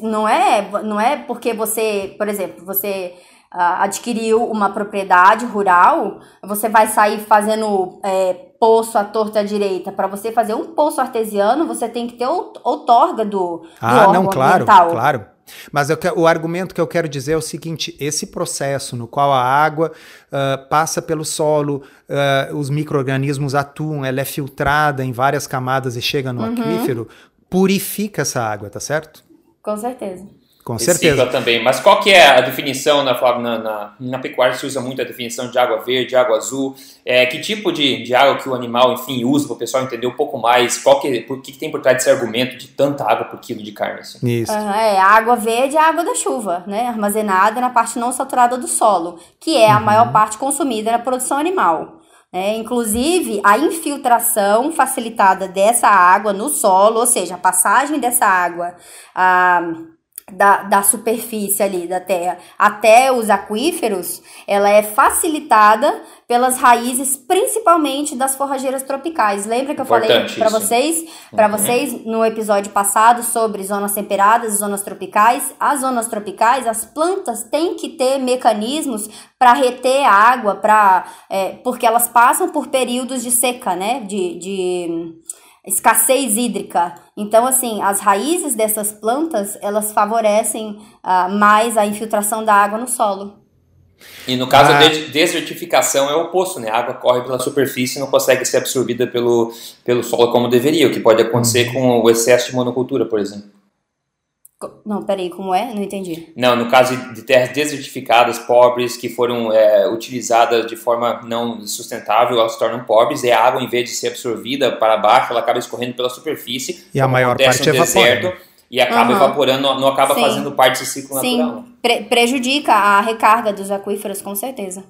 Não é, não é porque você, por exemplo, você adquiriu uma propriedade rural, você vai sair fazendo é, poço à torta à direita. Para você fazer um poço artesiano, você tem que ter outorga do, do ah, não, claro, ambiental. claro. Mas eu, o argumento que eu quero dizer é o seguinte: esse processo no qual a água uh, passa pelo solo, uh, os micro-organismos atuam, ela é filtrada em várias camadas e chega no uhum. aquífero, purifica essa água, tá certo? Com certeza. Com certeza. também. Mas qual que é a definição, na, na, na, na, pecuária se usa muito a definição de água verde, água azul, é, que tipo de, de água que o animal, enfim, usa para o pessoal entender um pouco mais, qual que, por que, que tem por trás desse argumento de tanta água por quilo de carne? Assim? Isso. Uhum, é, a água verde é a água da chuva, né, armazenada na parte não saturada do solo, que é a uhum. maior parte consumida na produção animal. É, inclusive, a infiltração facilitada dessa água no solo, ou seja, a passagem dessa água... A, da, da superfície ali da terra até os aquíferos, ela é facilitada pelas raízes, principalmente das forrageiras tropicais. Lembra que eu falei para vocês, para uhum. vocês no episódio passado sobre zonas temperadas e zonas tropicais? As zonas tropicais, as plantas têm que ter mecanismos para reter água, para é, porque elas passam por períodos de seca, né? de, de escassez hídrica. Então, assim, as raízes dessas plantas, elas favorecem uh, mais a infiltração da água no solo. E no caso ah. de desertificação é o oposto, né? A água corre pela superfície e não consegue ser absorvida pelo, pelo solo como deveria, o que pode acontecer uhum. com o excesso de monocultura, por exemplo. Não, peraí, como é? Não entendi. Não, no caso de terras desertificadas, pobres, que foram é, utilizadas de forma não sustentável, elas se tornam pobres, e a água, em vez de ser absorvida para baixo, ela acaba escorrendo pela superfície. E a maior parte no deserto, evapora. E acaba uhum. evaporando, não acaba Sim. fazendo parte desse ciclo Sim. natural. Sim, Pre prejudica a recarga dos aquíferos, com certeza.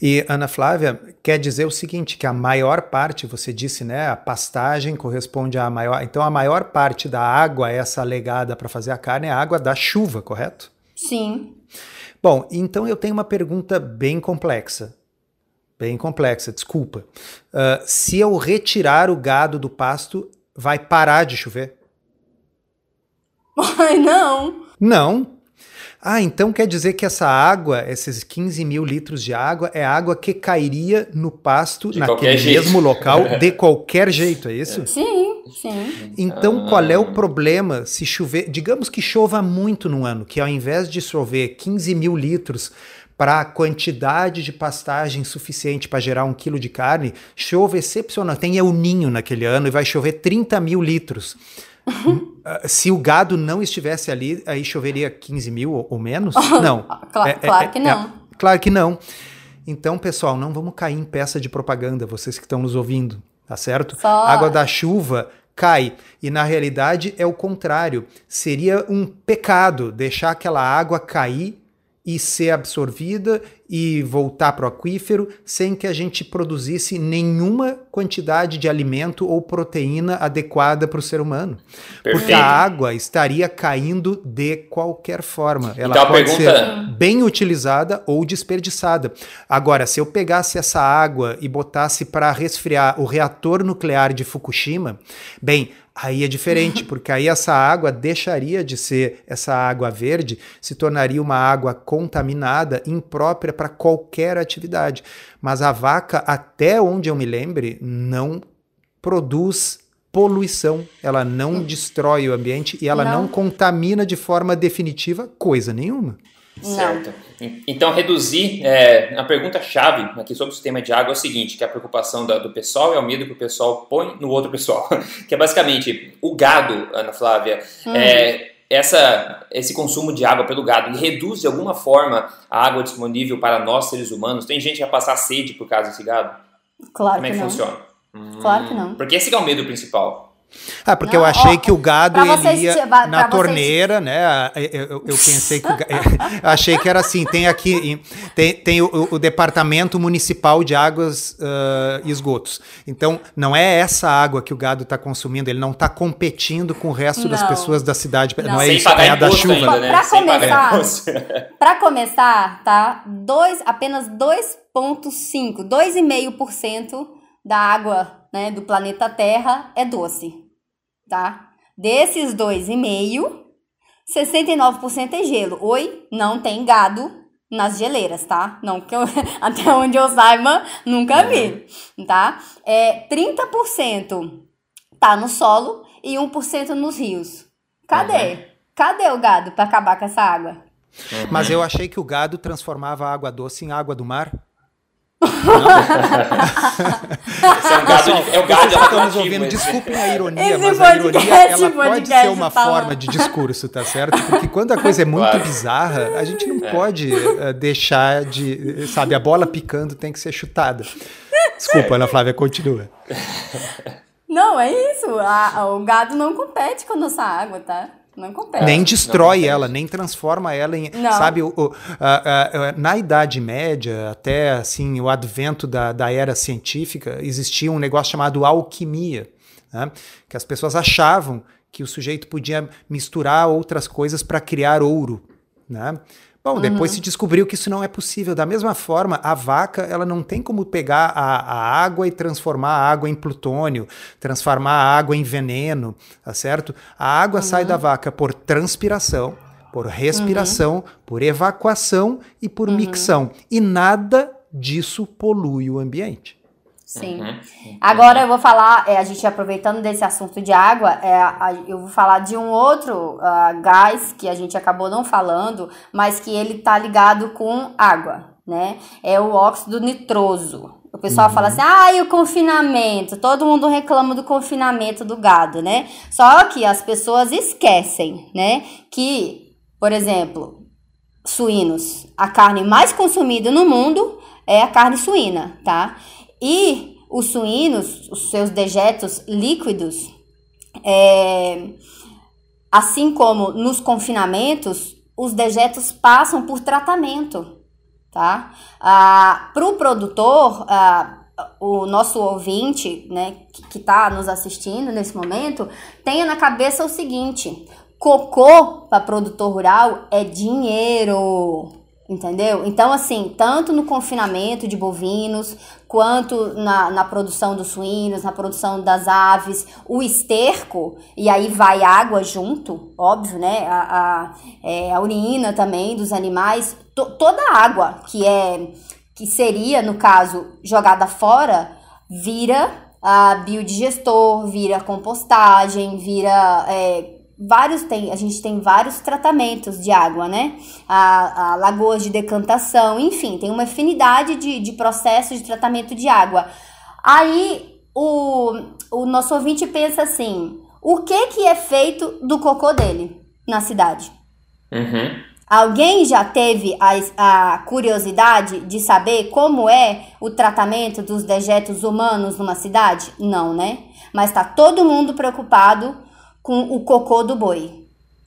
E Ana Flávia quer dizer o seguinte, que a maior parte, você disse, né, a pastagem corresponde à maior, então a maior parte da água essa legada para fazer a carne é a água da chuva, correto? Sim. Bom, então eu tenho uma pergunta bem complexa. Bem complexa, desculpa. Uh, se eu retirar o gado do pasto, vai parar de chover? Ai, não. Não, ah, então quer dizer que essa água, esses 15 mil litros de água, é água que cairia no pasto de naquele mesmo local de qualquer jeito, é isso? Sim, sim. Então ah. qual é o problema se chover? Digamos que chova muito no ano, que ao invés de chover 15 mil litros para a quantidade de pastagem suficiente para gerar um quilo de carne, chove excepcional. Tem El Ninho naquele ano e vai chover 30 mil litros. Ah, se o gado não estivesse ali, aí choveria 15 mil ou, ou menos? Não. claro, é, claro é, que é, não. claro que não. Então, pessoal, não vamos cair em peça de propaganda, vocês que estão nos ouvindo, tá certo? Só... Água da chuva cai. E na realidade é o contrário. Seria um pecado deixar aquela água cair e ser absorvida e voltar para o aquífero sem que a gente produzisse nenhuma quantidade de alimento ou proteína adequada para o ser humano. Perfeito. Porque a água estaria caindo de qualquer forma. Ela então, pode pergunta... ser bem utilizada ou desperdiçada. Agora, se eu pegasse essa água e botasse para resfriar o reator nuclear de Fukushima, bem, Aí é diferente, porque aí essa água deixaria de ser essa água verde, se tornaria uma água contaminada, imprópria para qualquer atividade. Mas a vaca, até onde eu me lembre, não produz poluição, ela não destrói o ambiente e ela não, não contamina de forma definitiva coisa nenhuma. Certo. Então, reduzir. É, a pergunta-chave aqui sobre o sistema de água é o seguinte: que a preocupação da, do pessoal é o medo que o pessoal põe no outro pessoal. que é basicamente o gado, Ana Flávia, hum. é, essa, esse consumo de água pelo gado ele reduz de alguma forma a água disponível para nós, seres humanos? Tem gente que vai passar sede por causa desse gado? Claro Como é que, que funciona? Claro que não. Hum, porque esse é o medo principal. Ah, porque não, eu achei ó, que o gado ele ia na torneira, vocês... né? Eu, eu, eu, pensei que o, eu achei que era assim. Tem aqui tem, tem o, o Departamento Municipal de Águas uh, e Esgotos. Então não é essa água que o gado está consumindo. Ele não está competindo com o resto não. das pessoas da cidade. Não, não é isso. É a da chuva. Ainda, né? Para começar, para começar, tá? Dois, apenas 2,5, 2,5% da água né, do planeta Terra é doce tá? Desses dois e meio, 69% é gelo. Oi, não tem gado nas geleiras, tá? Não que eu, até onde eu saiba, nunca vi, tá? É, 30% tá no solo e 1% nos rios. Cadê? Uhum. Cadê o gado para acabar com essa água? Mas eu achei que o gado transformava a água doce em água do mar. Esse é, um gado, é o gado de estamos ouvindo, desculpem a ironia, Esse mas a ironia ela pode ser uma tá forma de discurso, tá certo? Porque quando a coisa é muito claro. bizarra, a gente não é. pode uh, deixar de, sabe, a bola picando tem que ser chutada. Desculpa, Ana Flávia, continua. Não, é isso. A, o gado não compete com a nossa água, tá? Não compete. Nem destrói não ela, nem transforma ela em. Não. Sabe, o, o a, a, na Idade Média, até assim, o advento da, da era científica, existia um negócio chamado alquimia, né? que as pessoas achavam que o sujeito podia misturar outras coisas para criar ouro. Né? Bom, depois uhum. se descobriu que isso não é possível. Da mesma forma, a vaca ela não tem como pegar a, a, água e transformar a água em plutônio, transformar a água em veneno, tá certo? A água uhum. sai da vaca por transpiração, por respiração, uhum. por evacuação e por uhum. micção. E nada disso polui o ambiente. Sim. Uhum. Agora eu vou falar, é, a gente aproveitando desse assunto de água, é, a, eu vou falar de um outro uh, gás que a gente acabou não falando, mas que ele tá ligado com água, né? É o óxido nitroso. O pessoal uhum. fala assim, ah, e o confinamento? Todo mundo reclama do confinamento do gado, né? Só que as pessoas esquecem, né? Que, por exemplo, suínos, a carne mais consumida no mundo é a carne suína, tá? E os suínos, os seus dejetos líquidos, é, assim como nos confinamentos, os dejetos passam por tratamento, tá? Ah, Para o produtor, ah, o nosso ouvinte, né, que está nos assistindo nesse momento, tenha na cabeça o seguinte: cocô para produtor rural é dinheiro. Entendeu? Então, assim, tanto no confinamento de bovinos, quanto na, na produção dos suínos, na produção das aves, o esterco, e aí vai água junto, óbvio, né? A, a, é, a urina também dos animais, to, toda a água que é que seria, no caso, jogada fora, vira a biodigestor, vira compostagem, vira é, vários tem, a gente tem vários tratamentos de água, né? A, a lagoas de decantação, enfim, tem uma infinidade de, de processos de tratamento de água. Aí o, o nosso ouvinte pensa assim: o que que é feito do cocô dele na cidade? Uhum. Alguém já teve a, a curiosidade de saber como é o tratamento dos dejetos humanos numa cidade? Não, né? Mas tá todo mundo preocupado com o cocô do boi.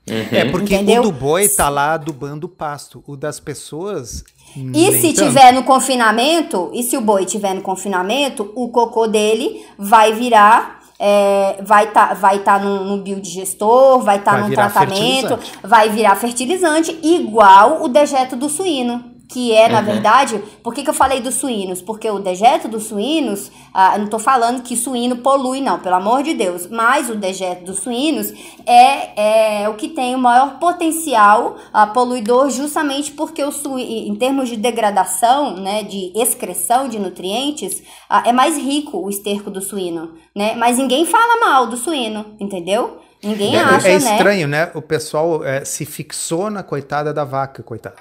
Uhum. É, porque Entendeu? o do boi tá lá adubando o pasto. O das pessoas. E se tanto. tiver no confinamento, e se o boi tiver no confinamento, o cocô dele vai virar. É, vai estar tá, vai tá no, no biodigestor, vai estar tá num tratamento, vai virar fertilizante, igual o dejeto do suíno que é, na uhum. verdade, por que, que eu falei dos suínos? Porque o dejeto dos suínos, ah, eu não estou falando que suíno polui, não, pelo amor de Deus, mas o dejeto dos suínos é, é o que tem o maior potencial ah, poluidor, justamente porque o suíno, em termos de degradação, né, de excreção de nutrientes, ah, é mais rico o esterco do suíno, né? Mas ninguém fala mal do suíno, entendeu? Ninguém é, acha, é né? estranho, né? né? O pessoal é, se fixou na coitada da vaca, coitada.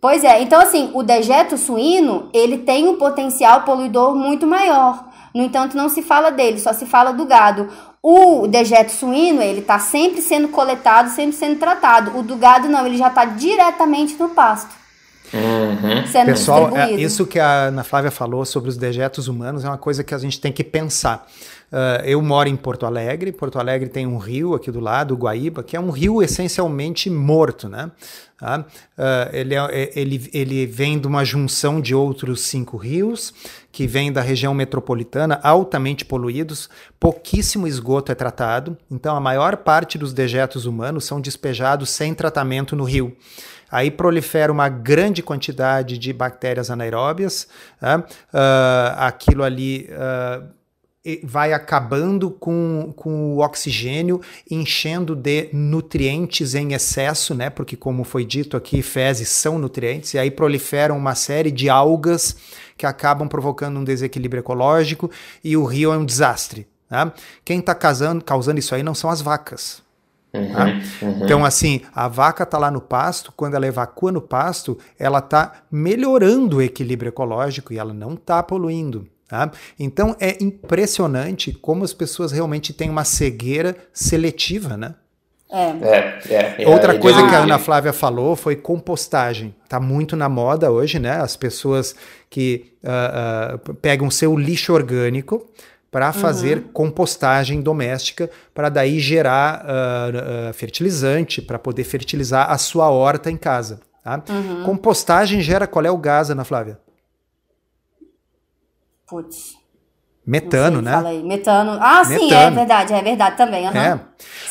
Pois é, então assim, o dejeto suíno, ele tem um potencial poluidor muito maior. No entanto, não se fala dele, só se fala do gado. O dejeto suíno, ele está sempre sendo coletado, sempre sendo tratado. O do gado não, ele já está diretamente no pasto. Uhum. Pessoal, é, isso que a Ana Flávia falou sobre os dejetos humanos é uma coisa que a gente tem que pensar. Uh, eu moro em Porto Alegre. Porto Alegre tem um rio aqui do lado, o Guaíba, que é um rio essencialmente morto, né? Uh, ele, é, é, ele, ele vem de uma junção de outros cinco rios que vêm da região metropolitana, altamente poluídos, pouquíssimo esgoto é tratado, então a maior parte dos dejetos humanos são despejados sem tratamento no rio. Aí prolifera uma grande quantidade de bactérias anaeróbias, uh, aquilo ali vai acabando com, com o oxigênio, enchendo de nutrientes em excesso, né? Porque, como foi dito aqui, fezes são nutrientes, e aí proliferam uma série de algas que acabam provocando um desequilíbrio ecológico e o rio é um desastre. Né? Quem está causando isso aí não são as vacas. Uhum, tá? uhum. Então, assim, a vaca está lá no pasto, quando ela evacua no pasto, ela está melhorando o equilíbrio ecológico e ela não está poluindo. Tá? Então é impressionante como as pessoas realmente têm uma cegueira seletiva, né? É. É, é, Outra é, coisa que a Ana Flávia falou foi compostagem. Está muito na moda hoje, né? As pessoas que uh, uh, pegam seu lixo orgânico para fazer uhum. compostagem doméstica, para daí gerar uh, fertilizante, para poder fertilizar a sua horta em casa. Tá? Uhum. Compostagem gera qual é o gás, Ana Flávia? Putz. Metano, né? Metano. Ah, metano. sim, é verdade, é verdade também. Uhum. É.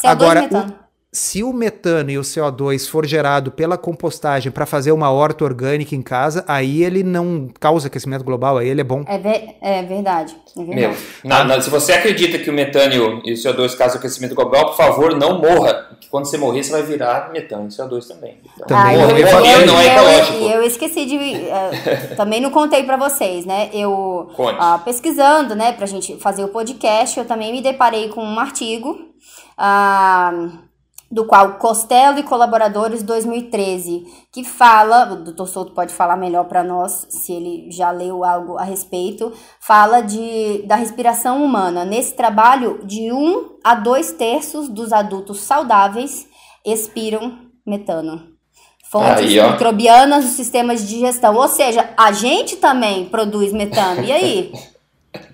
Agora, metano. O se o metano e o CO2 for gerado pela compostagem para fazer uma horta orgânica em casa, aí ele não causa aquecimento global, aí ele é bom. É, ver, é verdade. É verdade. Meu, não, não, se você acredita que o metano e o CO2 causam aquecimento global, por favor, não morra. Que quando você morrer, você vai virar metano e CO2 também. Então, também. Ah, eu, eu, não é ecológico. E eu, eu, esqueci de. Uh, também não contei para vocês, né? Eu uh, pesquisando, né, pra gente fazer o podcast, eu também me deparei com um artigo. Uh, do qual Costello e Colaboradores 2013, que fala, o Dr. Souto pode falar melhor para nós, se ele já leu algo a respeito, fala de, da respiração humana. Nesse trabalho, de um a dois terços dos adultos saudáveis expiram metano. Fontes aí, microbianas dos sistemas de digestão. Ou seja, a gente também produz metano. E aí?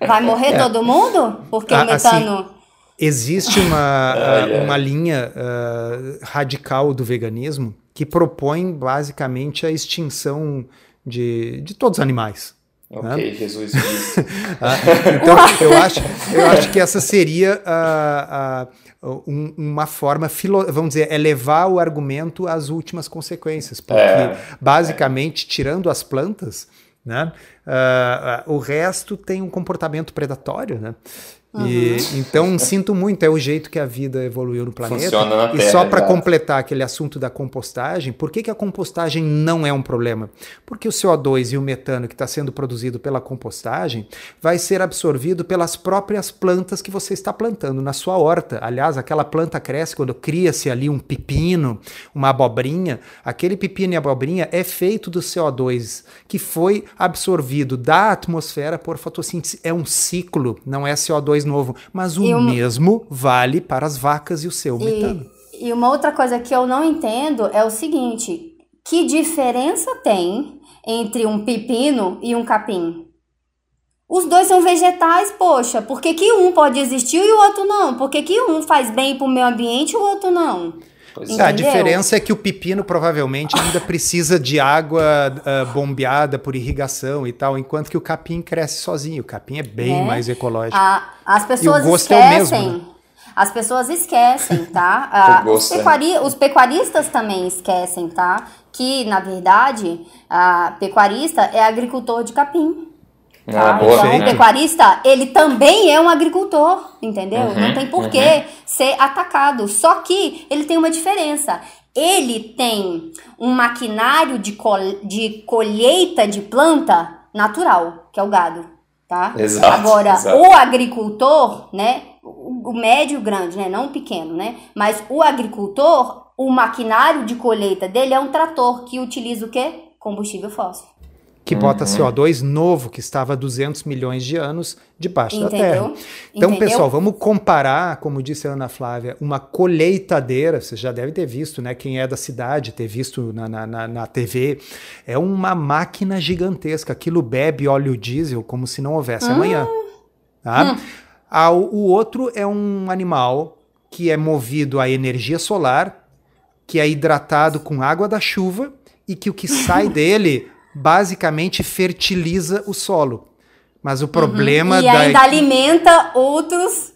Vai morrer é. todo mundo? Porque ah, o metano. Assim Existe uma, uh, uma linha uh, radical do veganismo que propõe basicamente a extinção de, de todos os animais. Ok, né? Jesus ah, então, eu acho, eu acho que essa seria um, uma forma, filo, vamos dizer, é levar o argumento às últimas consequências. Porque, é, basicamente, tirando as plantas, né, uh, o resto tem um comportamento predatório, né? Uhum. E, então, sinto muito, é o jeito que a vida evoluiu no planeta. Funciona na terra, e só para completar aquele assunto da compostagem, por que, que a compostagem não é um problema? Porque o CO2 e o metano que está sendo produzido pela compostagem vai ser absorvido pelas próprias plantas que você está plantando na sua horta. Aliás, aquela planta cresce quando cria-se ali um pepino, uma abobrinha. Aquele pepino e abobrinha é feito do CO2 que foi absorvido da atmosfera por fotossíntese. É um ciclo, não é CO2 novo. Mas o mesmo vale para as vacas e o seu e, metano. E uma outra coisa que eu não entendo é o seguinte: que diferença tem entre um pepino e um capim? Os dois são vegetais, poxa. Por que, que um pode existir e o outro não? Por que, que um faz bem para o meio ambiente e o outro não? É, a diferença é que o pepino provavelmente ainda precisa de água uh, bombeada por irrigação e tal, enquanto que o capim cresce sozinho. O capim é bem é. mais ecológico. A, as pessoas esquecem. É mesmo, né? As pessoas esquecem, tá? Uh, os, pecuari os pecuaristas também esquecem, tá? Que, na verdade, a pecuarista é agricultor de capim. Ah, boa, então, o pecuarista, ele também é um agricultor, entendeu? Uhum, Não tem por que uhum. ser atacado. Só que ele tem uma diferença. Ele tem um maquinário de, col de colheita de planta natural, que é o gado, tá? Exato, Agora, exato. o agricultor, né? O médio grande, né? Não o pequeno, né? Mas o agricultor, o maquinário de colheita dele é um trator que utiliza o quê? Combustível fóssil que bota uhum. CO2 novo, que estava há 200 milhões de anos debaixo Entendeu? da Terra. Então, Entendeu? pessoal, vamos comparar, como disse a Ana Flávia, uma colheitadeira, você já deve ter visto, né? Quem é da cidade, ter visto na, na, na TV, é uma máquina gigantesca. Aquilo bebe óleo diesel como se não houvesse hum. amanhã. Tá? Hum. Ah, o, o outro é um animal que é movido a energia solar, que é hidratado com água da chuva e que o que sai dele basicamente fertiliza o solo. Mas o problema uhum. e da... ainda alimenta outros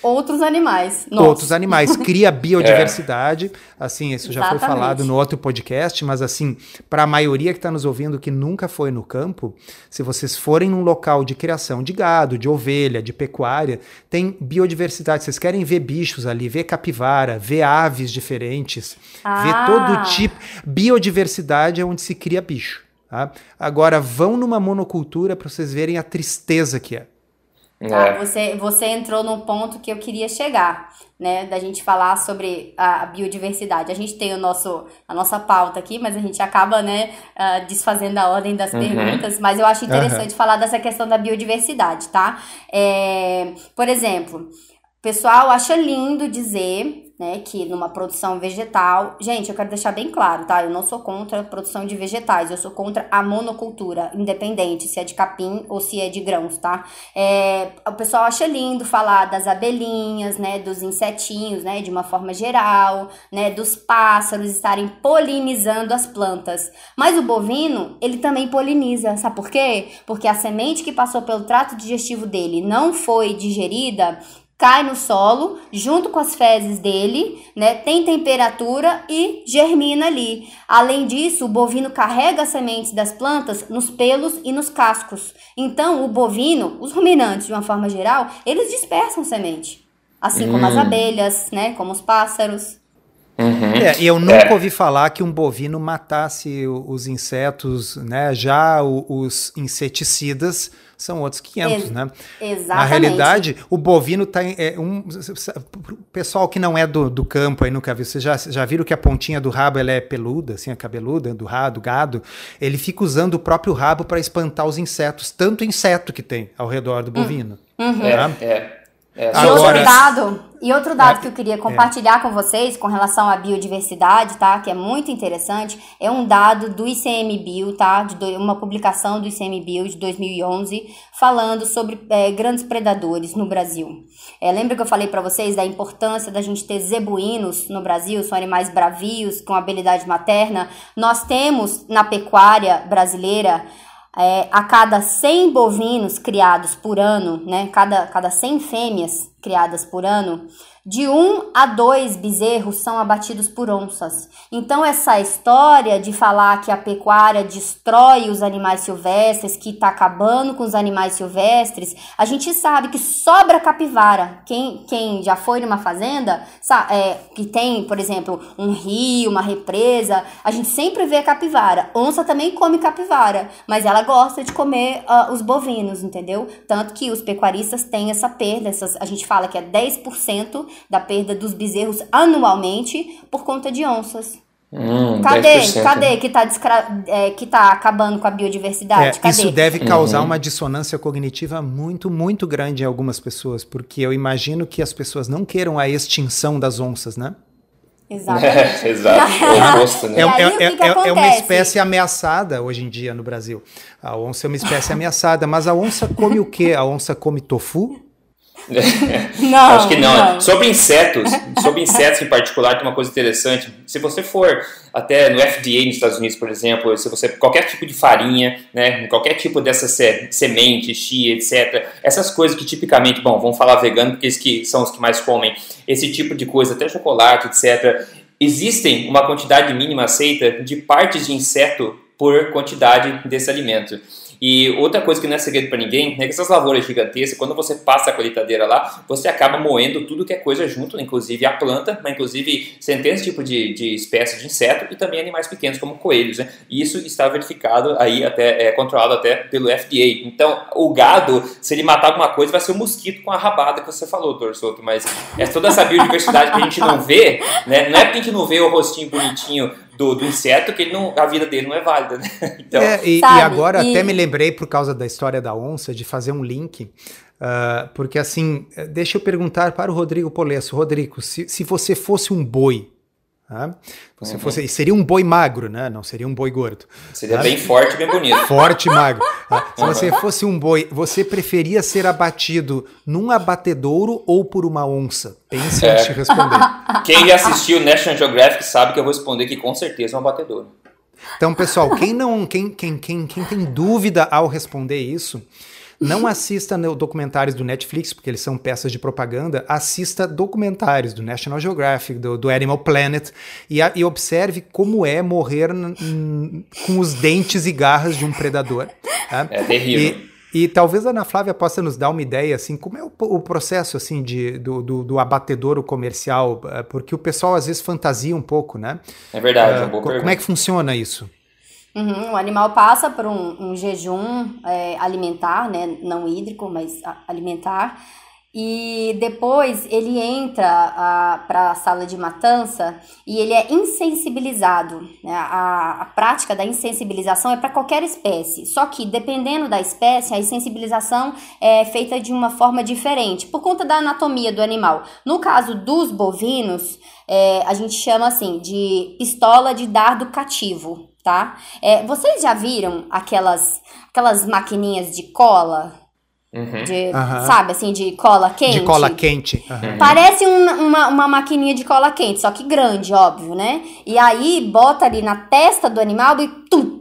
outros animais. Nossa. Outros animais. Cria biodiversidade. É. Assim, isso já Exatamente. foi falado no outro podcast, mas assim, para a maioria que está nos ouvindo que nunca foi no campo, se vocês forem num local de criação de gado, de ovelha, de pecuária, tem biodiversidade. Vocês querem ver bichos ali, ver capivara, ver aves diferentes, ah. ver todo tipo. Biodiversidade é onde se cria bicho. Tá? Agora, vão numa monocultura para vocês verem a tristeza que é. Tá, você, você entrou num ponto que eu queria chegar, né? Da gente falar sobre a biodiversidade. A gente tem o nosso, a nossa pauta aqui, mas a gente acaba, né, uh, desfazendo a ordem das uhum. perguntas. Mas eu acho interessante uhum. falar dessa questão da biodiversidade, tá? É, por exemplo, o pessoal acha lindo dizer né, que numa produção vegetal, gente, eu quero deixar bem claro, tá? Eu não sou contra a produção de vegetais, eu sou contra a monocultura, independente se é de capim ou se é de grãos, tá? É, o pessoal acha lindo falar das abelhinhas, né, dos insetinhos, né, de uma forma geral, né, dos pássaros estarem polinizando as plantas. Mas o bovino, ele também poliniza, sabe por quê? Porque a semente que passou pelo trato digestivo dele não foi digerida, cai no solo junto com as fezes dele, né? Tem temperatura e germina ali. Além disso, o bovino carrega as sementes das plantas nos pelos e nos cascos. Então, o bovino, os ruminantes de uma forma geral, eles dispersam semente, assim hum. como as hum. abelhas, né? Como os pássaros. Uhum. É, e eu nunca é. ouvi falar que um bovino matasse os insetos, né? Já os inseticidas são outros 500, Ex né? Exatamente. Na realidade, o bovino tá é, um pessoal que não é do, do campo aí nunca viu, vocês já, já viram que a pontinha do rabo ela é peluda, assim, a cabeluda do rabo, do gado, ele fica usando o próprio rabo para espantar os insetos, tanto inseto que tem ao redor do bovino. Uhum. É, é. É, e outro dado, e outro dado é, que eu queria compartilhar é. com vocês com relação à biodiversidade, tá? Que é muito interessante, é um dado do ICMBio, tá? De uma publicação do ICMBio de 2011 falando sobre é, grandes predadores no Brasil. É, lembra que eu falei para vocês da importância da gente ter zebuínos no Brasil? São animais bravios com habilidade materna. Nós temos na pecuária brasileira é, a cada 100 bovinos criados por ano, né, cada, cada 100 fêmeas criadas por ano, de um a dois bezerros são abatidos por onças. Então, essa história de falar que a pecuária destrói os animais silvestres, que está acabando com os animais silvestres, a gente sabe que sobra capivara. Quem, quem já foi numa fazenda, sabe, é, que tem, por exemplo, um rio, uma represa, a gente sempre vê capivara. Onça também come capivara, mas ela gosta de comer uh, os bovinos, entendeu? Tanto que os pecuaristas têm essa perda, essas, a gente fala que é 10% da perda dos bezerros anualmente por conta de onças. Hum, cadê? 10%. Cadê que está é, que tá acabando com a biodiversidade? É, isso deve causar uhum. uma dissonância cognitiva muito, muito grande em algumas pessoas, porque eu imagino que as pessoas não queiram a extinção das onças, né? Exatamente. É, exato. Oposto, né? é, uma espécie ameaçada hoje em dia no Brasil. A onça é uma espécie ameaçada, mas a onça come o quê? A onça come tofu? não, Acho que não. não. Sobre insetos, sobre insetos em particular, tem uma coisa interessante. Se você for até no FDA nos Estados Unidos, por exemplo, se você qualquer tipo de farinha, né, qualquer tipo dessas sementes, chia, etc, essas coisas que tipicamente, bom, vamos falar vegano porque eles que são os que mais comem esse tipo de coisa, até chocolate, etc. Existem uma quantidade mínima aceita de partes de inseto por quantidade desse alimento. E outra coisa que não é segredo para ninguém é que essas lavouras gigantescas, quando você passa a colheitadeira lá, você acaba moendo tudo que é coisa junto, inclusive a planta, mas inclusive centenas de tipos de, de espécies de inseto e também animais pequenos como coelhos. Né? E isso está verificado aí, até é, controlado até pelo FDA. Então, o gado, se ele matar alguma coisa, vai ser o um mosquito com a rabada que você falou, doutor Souto. Mas é toda essa biodiversidade que a gente não vê, né? não é porque a gente não vê o rostinho bonitinho do, do inseto que ele não, a vida dele não é válida, né? Então, é, e, e, agora e... até me lembrei, por causa da história da onça, de fazer um link. Uh, porque assim, deixa eu perguntar para o Rodrigo Polesso. Rodrigo, se, se você fosse um boi? Você uhum. fosse, seria um boi magro, né? Não seria um boi gordo. Seria tá? bem forte, bem bonito. Forte e magro. Tá? Se uhum. você fosse um boi, você preferia ser abatido num abatedouro ou por uma onça? Pense é. antes de responder. Quem já assistiu National Geographic sabe que eu vou responder que com certeza é um abatedouro. Então, pessoal, quem não, quem, quem, quem, quem tem dúvida ao responder isso, Não assista documentários do Netflix, porque eles são peças de propaganda. Assista documentários do National Geographic, do, do Animal Planet, e, a, e observe como é morrer com os dentes e garras de um predador. Tá? É terrível. E, e talvez a Ana Flávia possa nos dar uma ideia, assim, como é o, o processo, assim, de, do, do, do abatedouro comercial, eh, porque o pessoal às vezes fantasia um pouco, né? É verdade, é uma boa Como pergunta. é que funciona isso? Uhum, o animal passa por um, um jejum é, alimentar, né? Não hídrico, mas alimentar. E depois ele entra para a sala de matança e ele é insensibilizado. Né? A, a prática da insensibilização é para qualquer espécie, só que dependendo da espécie, a insensibilização é feita de uma forma diferente, por conta da anatomia do animal. No caso dos bovinos, é, a gente chama assim de pistola de dardo cativo. Tá? É, vocês já viram aquelas, aquelas maquininhas de cola Uhum. De, uhum. Sabe, assim, de cola quente. De cola quente. Uhum. Parece um, uma, uma maquininha de cola quente, só que grande, óbvio, né? E aí bota ali na testa do animal e tum!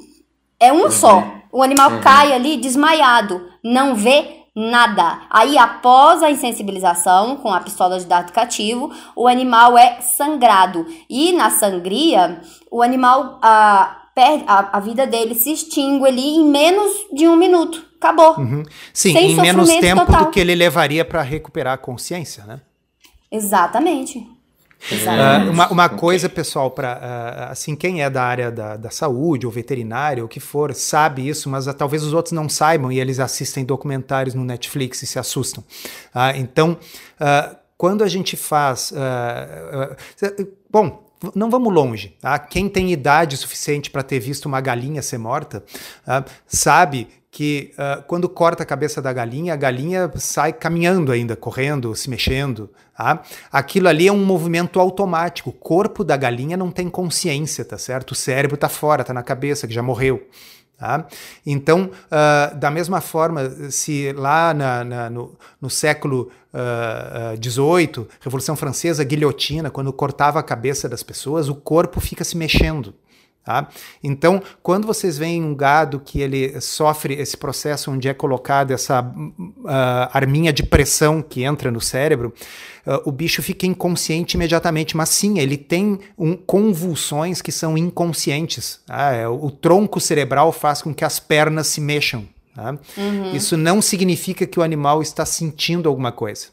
É um só. O animal uhum. cai ali desmaiado, não vê nada. Aí, após a insensibilização com a pistola de dardo cativo, o animal é sangrado. E na sangria, o animal, a, a, a vida dele se extingue ali em menos de um minuto. Acabou. Uhum. Sim, Sem em menos tempo total. do que ele levaria para recuperar a consciência, né? Exatamente. Uh, uma, uma coisa, pessoal, para uh, ah, assim, quem é da área da, da saúde ou veterinário, ou que for, sabe isso, mas uh, talvez os outros não saibam e eles assistem documentários no Netflix e se assustam. então, quando a gente faz. bom, não vamos longe. Tá? Quem tem idade suficiente para ter visto uma galinha ser morta sabe que uh, quando corta a cabeça da galinha, a galinha sai caminhando ainda, correndo, se mexendo. Tá? Aquilo ali é um movimento automático. O corpo da galinha não tem consciência, tá certo? O cérebro está fora, está na cabeça, que já morreu. Tá? Então, uh, da mesma forma, se lá na, na, no, no, século XVIII, uh, Revolução Francesa, guilhotina, quando cortava a cabeça das pessoas, o corpo fica se mexendo. Tá? Então, quando vocês veem um gado que ele sofre esse processo onde é colocada essa uh, arminha de pressão que entra no cérebro, uh, o bicho fica inconsciente imediatamente, mas sim, ele tem um, convulsões que são inconscientes. Tá? É, o, o, tronco cerebral faz com que as pernas se mexam. Tá? Uhum. Isso não significa que o animal está sentindo alguma coisa.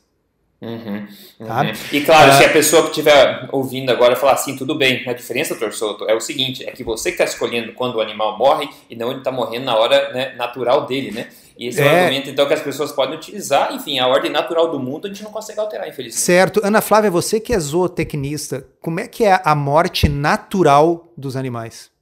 Uhum, uhum. Tá? E claro, uh, se a pessoa que estiver ouvindo agora falar assim, tudo bem, a diferença, Torçoto, é o seguinte, é que você que está escolhendo quando o animal morre e não ele está morrendo na hora né, natural dele, né? E esse é, é o argumento, então, que as pessoas podem utilizar. Enfim, a ordem natural do mundo a gente não consegue alterar, infelizmente. Certo. Ana Flávia, você que é zootecnista, como é que é a morte natural dos animais?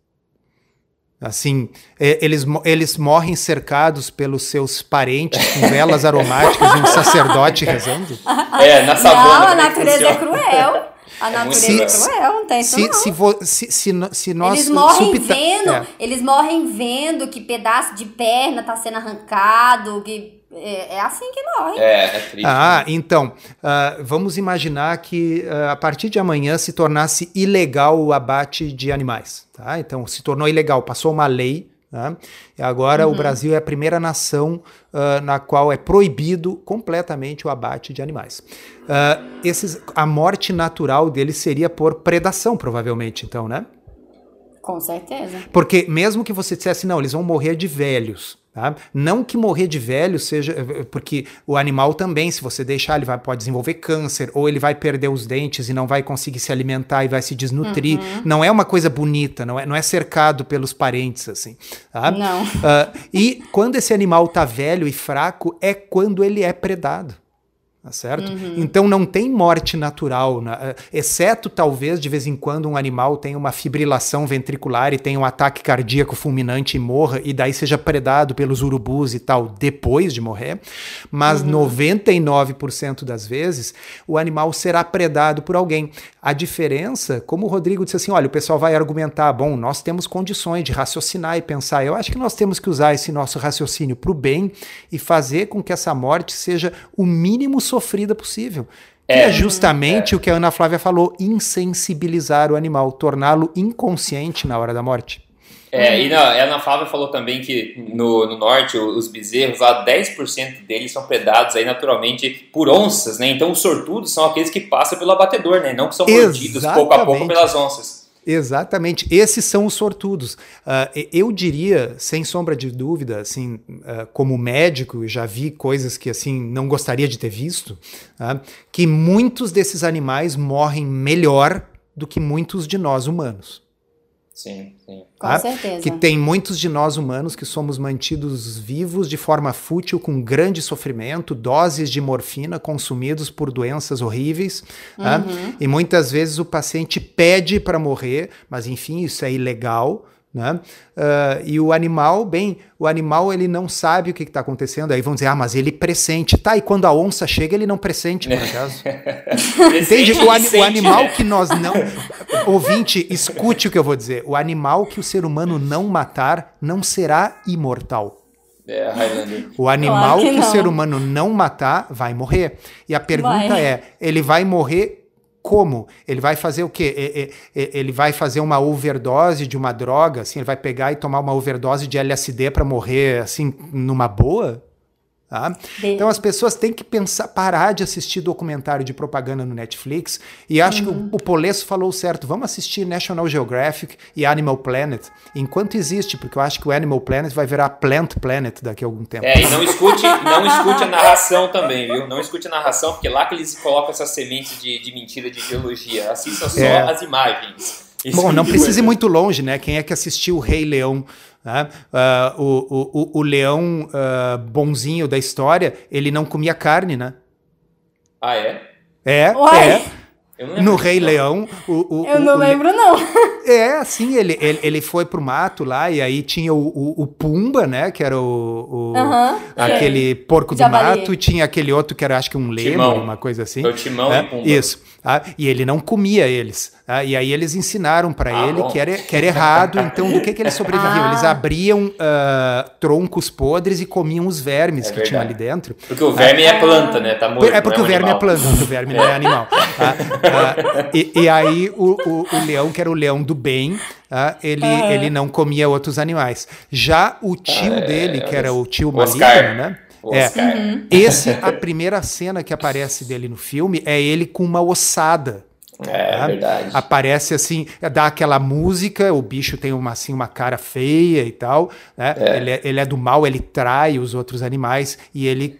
Assim, eles, eles morrem cercados pelos seus parentes com velas aromáticas e um sacerdote rezando? É, na savana. Não, a natureza é cruel. A é natureza é cruel, não tem isso se, não. Se, vo, se, se, se nós eles morrem vendo, é. eles morrem vendo que pedaço de perna está sendo arrancado, que é, é, assim que morre. É, é triste. Ah, né? então, uh, vamos imaginar que uh, a partir de amanhã se tornasse ilegal o abate de animais. Tá? Então, se tornou ilegal, passou uma lei. Tá? E agora uhum. o Brasil é a primeira nação uh, na qual é proibido completamente o abate de animais. esses, a morte natural deles seria por predação, provavelmente, então, né? Com certeza. Porque mesmo que você dissesse, não, eles vão morrer de velhos, Tá? Não que morrer de velho seja. Porque o animal também, se você deixar, ele vai, pode desenvolver câncer, ou ele vai perder os dentes e não vai conseguir se alimentar e vai se desnutrir. Uhum. Não é uma coisa bonita, não é, não é cercado pelos parentes, assim. Tá? Não. Uh, e quando esse animal tá velho e fraco, é quando ele é predado. Tá certo? Uhum. Então não tem morte natural, né? exceto talvez de vez em quando um animal tenha uma fibrilação ventricular e tenha um ataque cardíaco fulminante e morra, e daí seja predado pelos urubus e tal depois de morrer. Mas uhum. 99% das vezes o animal será predado por alguém. A diferença, como o Rodrigo disse assim: olha, o pessoal vai argumentar, bom, nós temos condições de raciocinar e pensar. Eu acho que nós temos que usar esse nosso raciocínio para o bem e fazer com que essa morte seja o mínimo sofrida possível. É, é justamente é. o que a Ana Flávia falou: insensibilizar o animal, torná-lo inconsciente na hora da morte. É, e a Ana Flávia falou também que no, no norte, os bezerros, lá 10% deles são predados aí naturalmente por onças, né? Então os sortudos são aqueles que passam pelo abatedor, né? Não que são mordidos pouco a pouco pelas onças. Exatamente, esses são os sortudos. Uh, eu diria, sem sombra de dúvida, assim, uh, como médico, já vi coisas que assim não gostaria de ter visto, uh, que muitos desses animais morrem melhor do que muitos de nós humanos. Sim, sim. Tá? Com certeza. Que tem muitos de nós humanos que somos mantidos vivos de forma fútil, com grande sofrimento, doses de morfina consumidos por doenças horríveis. Tá? Uhum. E muitas vezes o paciente pede para morrer, mas enfim, isso é ilegal. Né? Uh, e o animal, bem, o animal ele não sabe o que está acontecendo. Aí vão dizer, ah, mas ele pressente. Tá, e quando a onça chega, ele não pressente, por acaso. Entende? O, ani o, animal que nós não. Ouvinte, escute o que eu vou dizer. O animal que o ser humano não matar não será imortal. É, o animal claro que, que o ser humano não matar vai morrer. E a pergunta vai. é: ele vai morrer como? Ele vai fazer o quê? Ele vai fazer uma overdose de uma droga, assim, ele vai pegar e tomar uma overdose de LSD para morrer assim numa boa? Tá? Então as pessoas têm que pensar, parar de assistir documentário de propaganda no Netflix. E acho uhum. que o, o Polesso falou certo. Vamos assistir National Geographic e Animal Planet enquanto existe, porque eu acho que o Animal Planet vai virar Plant Planet daqui a algum tempo. É, e não escute, não escute a narração também, viu? Não escute a narração, porque lá que eles colocam essas sementes de, de mentira de ideologia. Assista só é. as imagens. Isso Bom, não precisa ir muito longe, né? Quem é que assistiu o Rei Leão? Né? Uh, o, o, o, leão uh, bonzinho da história, ele não comia carne, né? Ah, é? É, Uai. é. No Rei não. Leão. O, o, eu não lembro, não. É, assim, ele, ele, ele foi pro mato lá e aí tinha o, o, o Pumba, né? Que era o. o aquele porco do mato, e tinha aquele outro que era, acho que um lemo, uma coisa assim. O timão né? e Pumba. Isso. Ah, e ele não comia eles. Ah, e aí eles ensinaram para ah, ele que era, que era errado. Então, do que, que eles sobreviviam? Eles ah. abriam uh, troncos podres e comiam os vermes é que tinham ali dentro. Porque o verme é planta, né? Tá morto, é porque é um o verme é animal. é planta, o verme não é animal. e, e, aí o, o, o, leão, que era o leão do bem, ele, ele não comia outros animais. Já o tio é, dele, que era o tio maligno, né? É, uhum. esse, a primeira cena que aparece dele no filme é ele com uma ossada. É, tá? verdade. Aparece assim, dá aquela música, o bicho tem uma, assim, uma cara feia e tal. Né? É. Ele, é, ele é do mal, ele trai os outros animais e ele,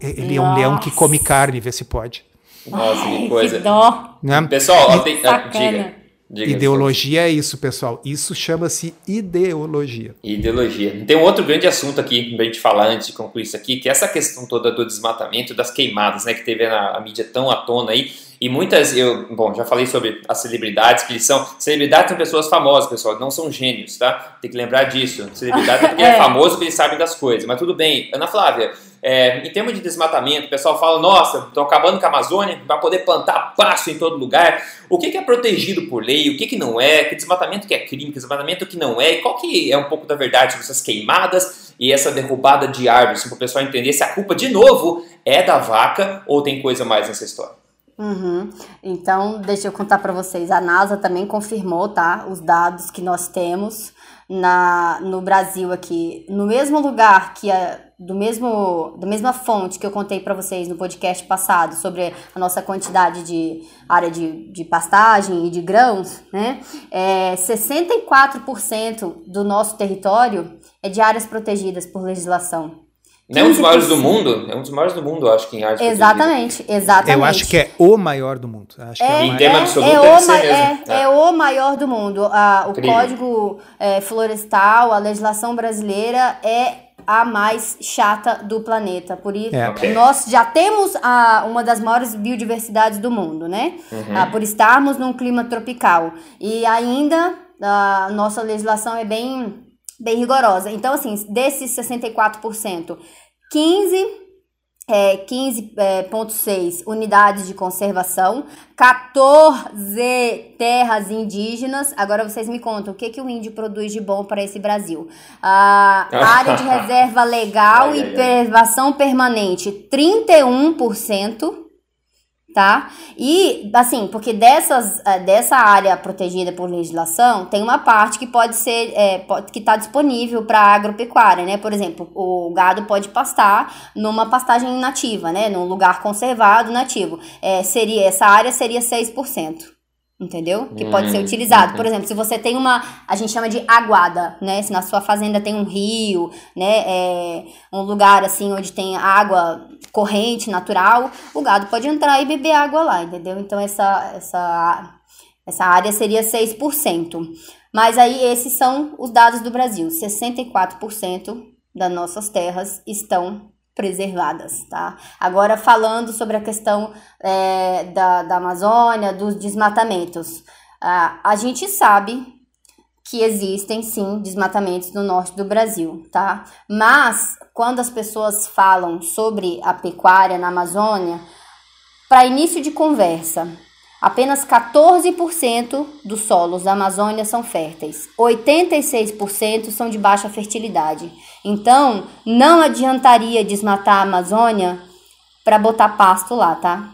ele é um leão que come carne, vê se pode. Nossa, que coisa. Que dó. Né? Pessoal, tem, diga. Diga ideologia é isso, pessoal. Isso chama-se ideologia. Ideologia. Tem um outro grande assunto aqui pra gente falar antes de concluir isso aqui, que é essa questão toda do desmatamento, das queimadas, né, que teve a, a mídia tão à tona aí. E muitas, eu, bom, já falei sobre as celebridades, que eles são. Celebridades são pessoas famosas, pessoal, não são gênios, tá? Tem que lembrar disso. Celebridade é porque é, é famoso porque eles sabem das coisas. Mas tudo bem. Ana Flávia, é, em termos de desmatamento, o pessoal fala, nossa, estão acabando com a Amazônia, vai poder plantar pasto em todo lugar. O que, que é protegido por lei, o que, que não é, que desmatamento que é crime, que desmatamento que não é, e qual que é um pouco da verdade sobre essas queimadas e essa derrubada de árvores, para o pessoal entender se a culpa, de novo, é da vaca ou tem coisa mais nessa história. Uhum. Então, deixa eu contar para vocês. A NASA também confirmou, tá, os dados que nós temos na, no Brasil aqui, no mesmo lugar que a, do mesmo da mesma fonte que eu contei para vocês no podcast passado sobre a nossa quantidade de área de, de pastagem e de grãos, né? É, 64% do nosso território é de áreas protegidas por legislação. Não é um dos maiores do mundo? É um dos maiores do mundo, acho que em áreas Exatamente, exatamente. Eu acho que é o maior do mundo. Acho é, é, em tema absoluto é, o, é, é, é, o maior do mundo. Ah, o Incrível. Código é, Florestal, a legislação brasileira é a mais chata do planeta. Por isso, é. nós já temos a, uma das maiores biodiversidades do mundo, né? Uhum. Ah, por estarmos num clima tropical. E ainda a nossa legislação é bem bem rigorosa. Então, assim, desses 64%, 15 é, 15,6 é, unidades de conservação, 14 terras indígenas. Agora vocês me contam o que, que o índio produz de bom para esse Brasil. A área de reserva legal ai, e ai, preservação ai. permanente, 31%. Tá? E, assim, porque dessas, eh, dessa área protegida por legislação, tem uma parte que pode ser, é, que está disponível para agropecuária, né? Por exemplo, o gado pode pastar numa pastagem nativa, né? Num lugar conservado nativo. É, seria, essa área seria 6% entendeu? Que pode ser hum, utilizado. Por exemplo, se você tem uma, a gente chama de aguada, né? Se na sua fazenda tem um rio, né? É um lugar assim onde tem água corrente natural, o gado pode entrar e beber água lá, entendeu? Então essa essa essa área seria 6%. Mas aí esses são os dados do Brasil. 64% das nossas terras estão preservadas, tá? Agora falando sobre a questão é, da, da Amazônia, dos desmatamentos, a, a gente sabe que existem sim desmatamentos no norte do Brasil, tá? Mas quando as pessoas falam sobre a pecuária na Amazônia, para início de conversa, Apenas 14% dos solos da Amazônia são férteis, 86% são de baixa fertilidade. Então, não adiantaria desmatar a Amazônia para botar pasto lá, tá?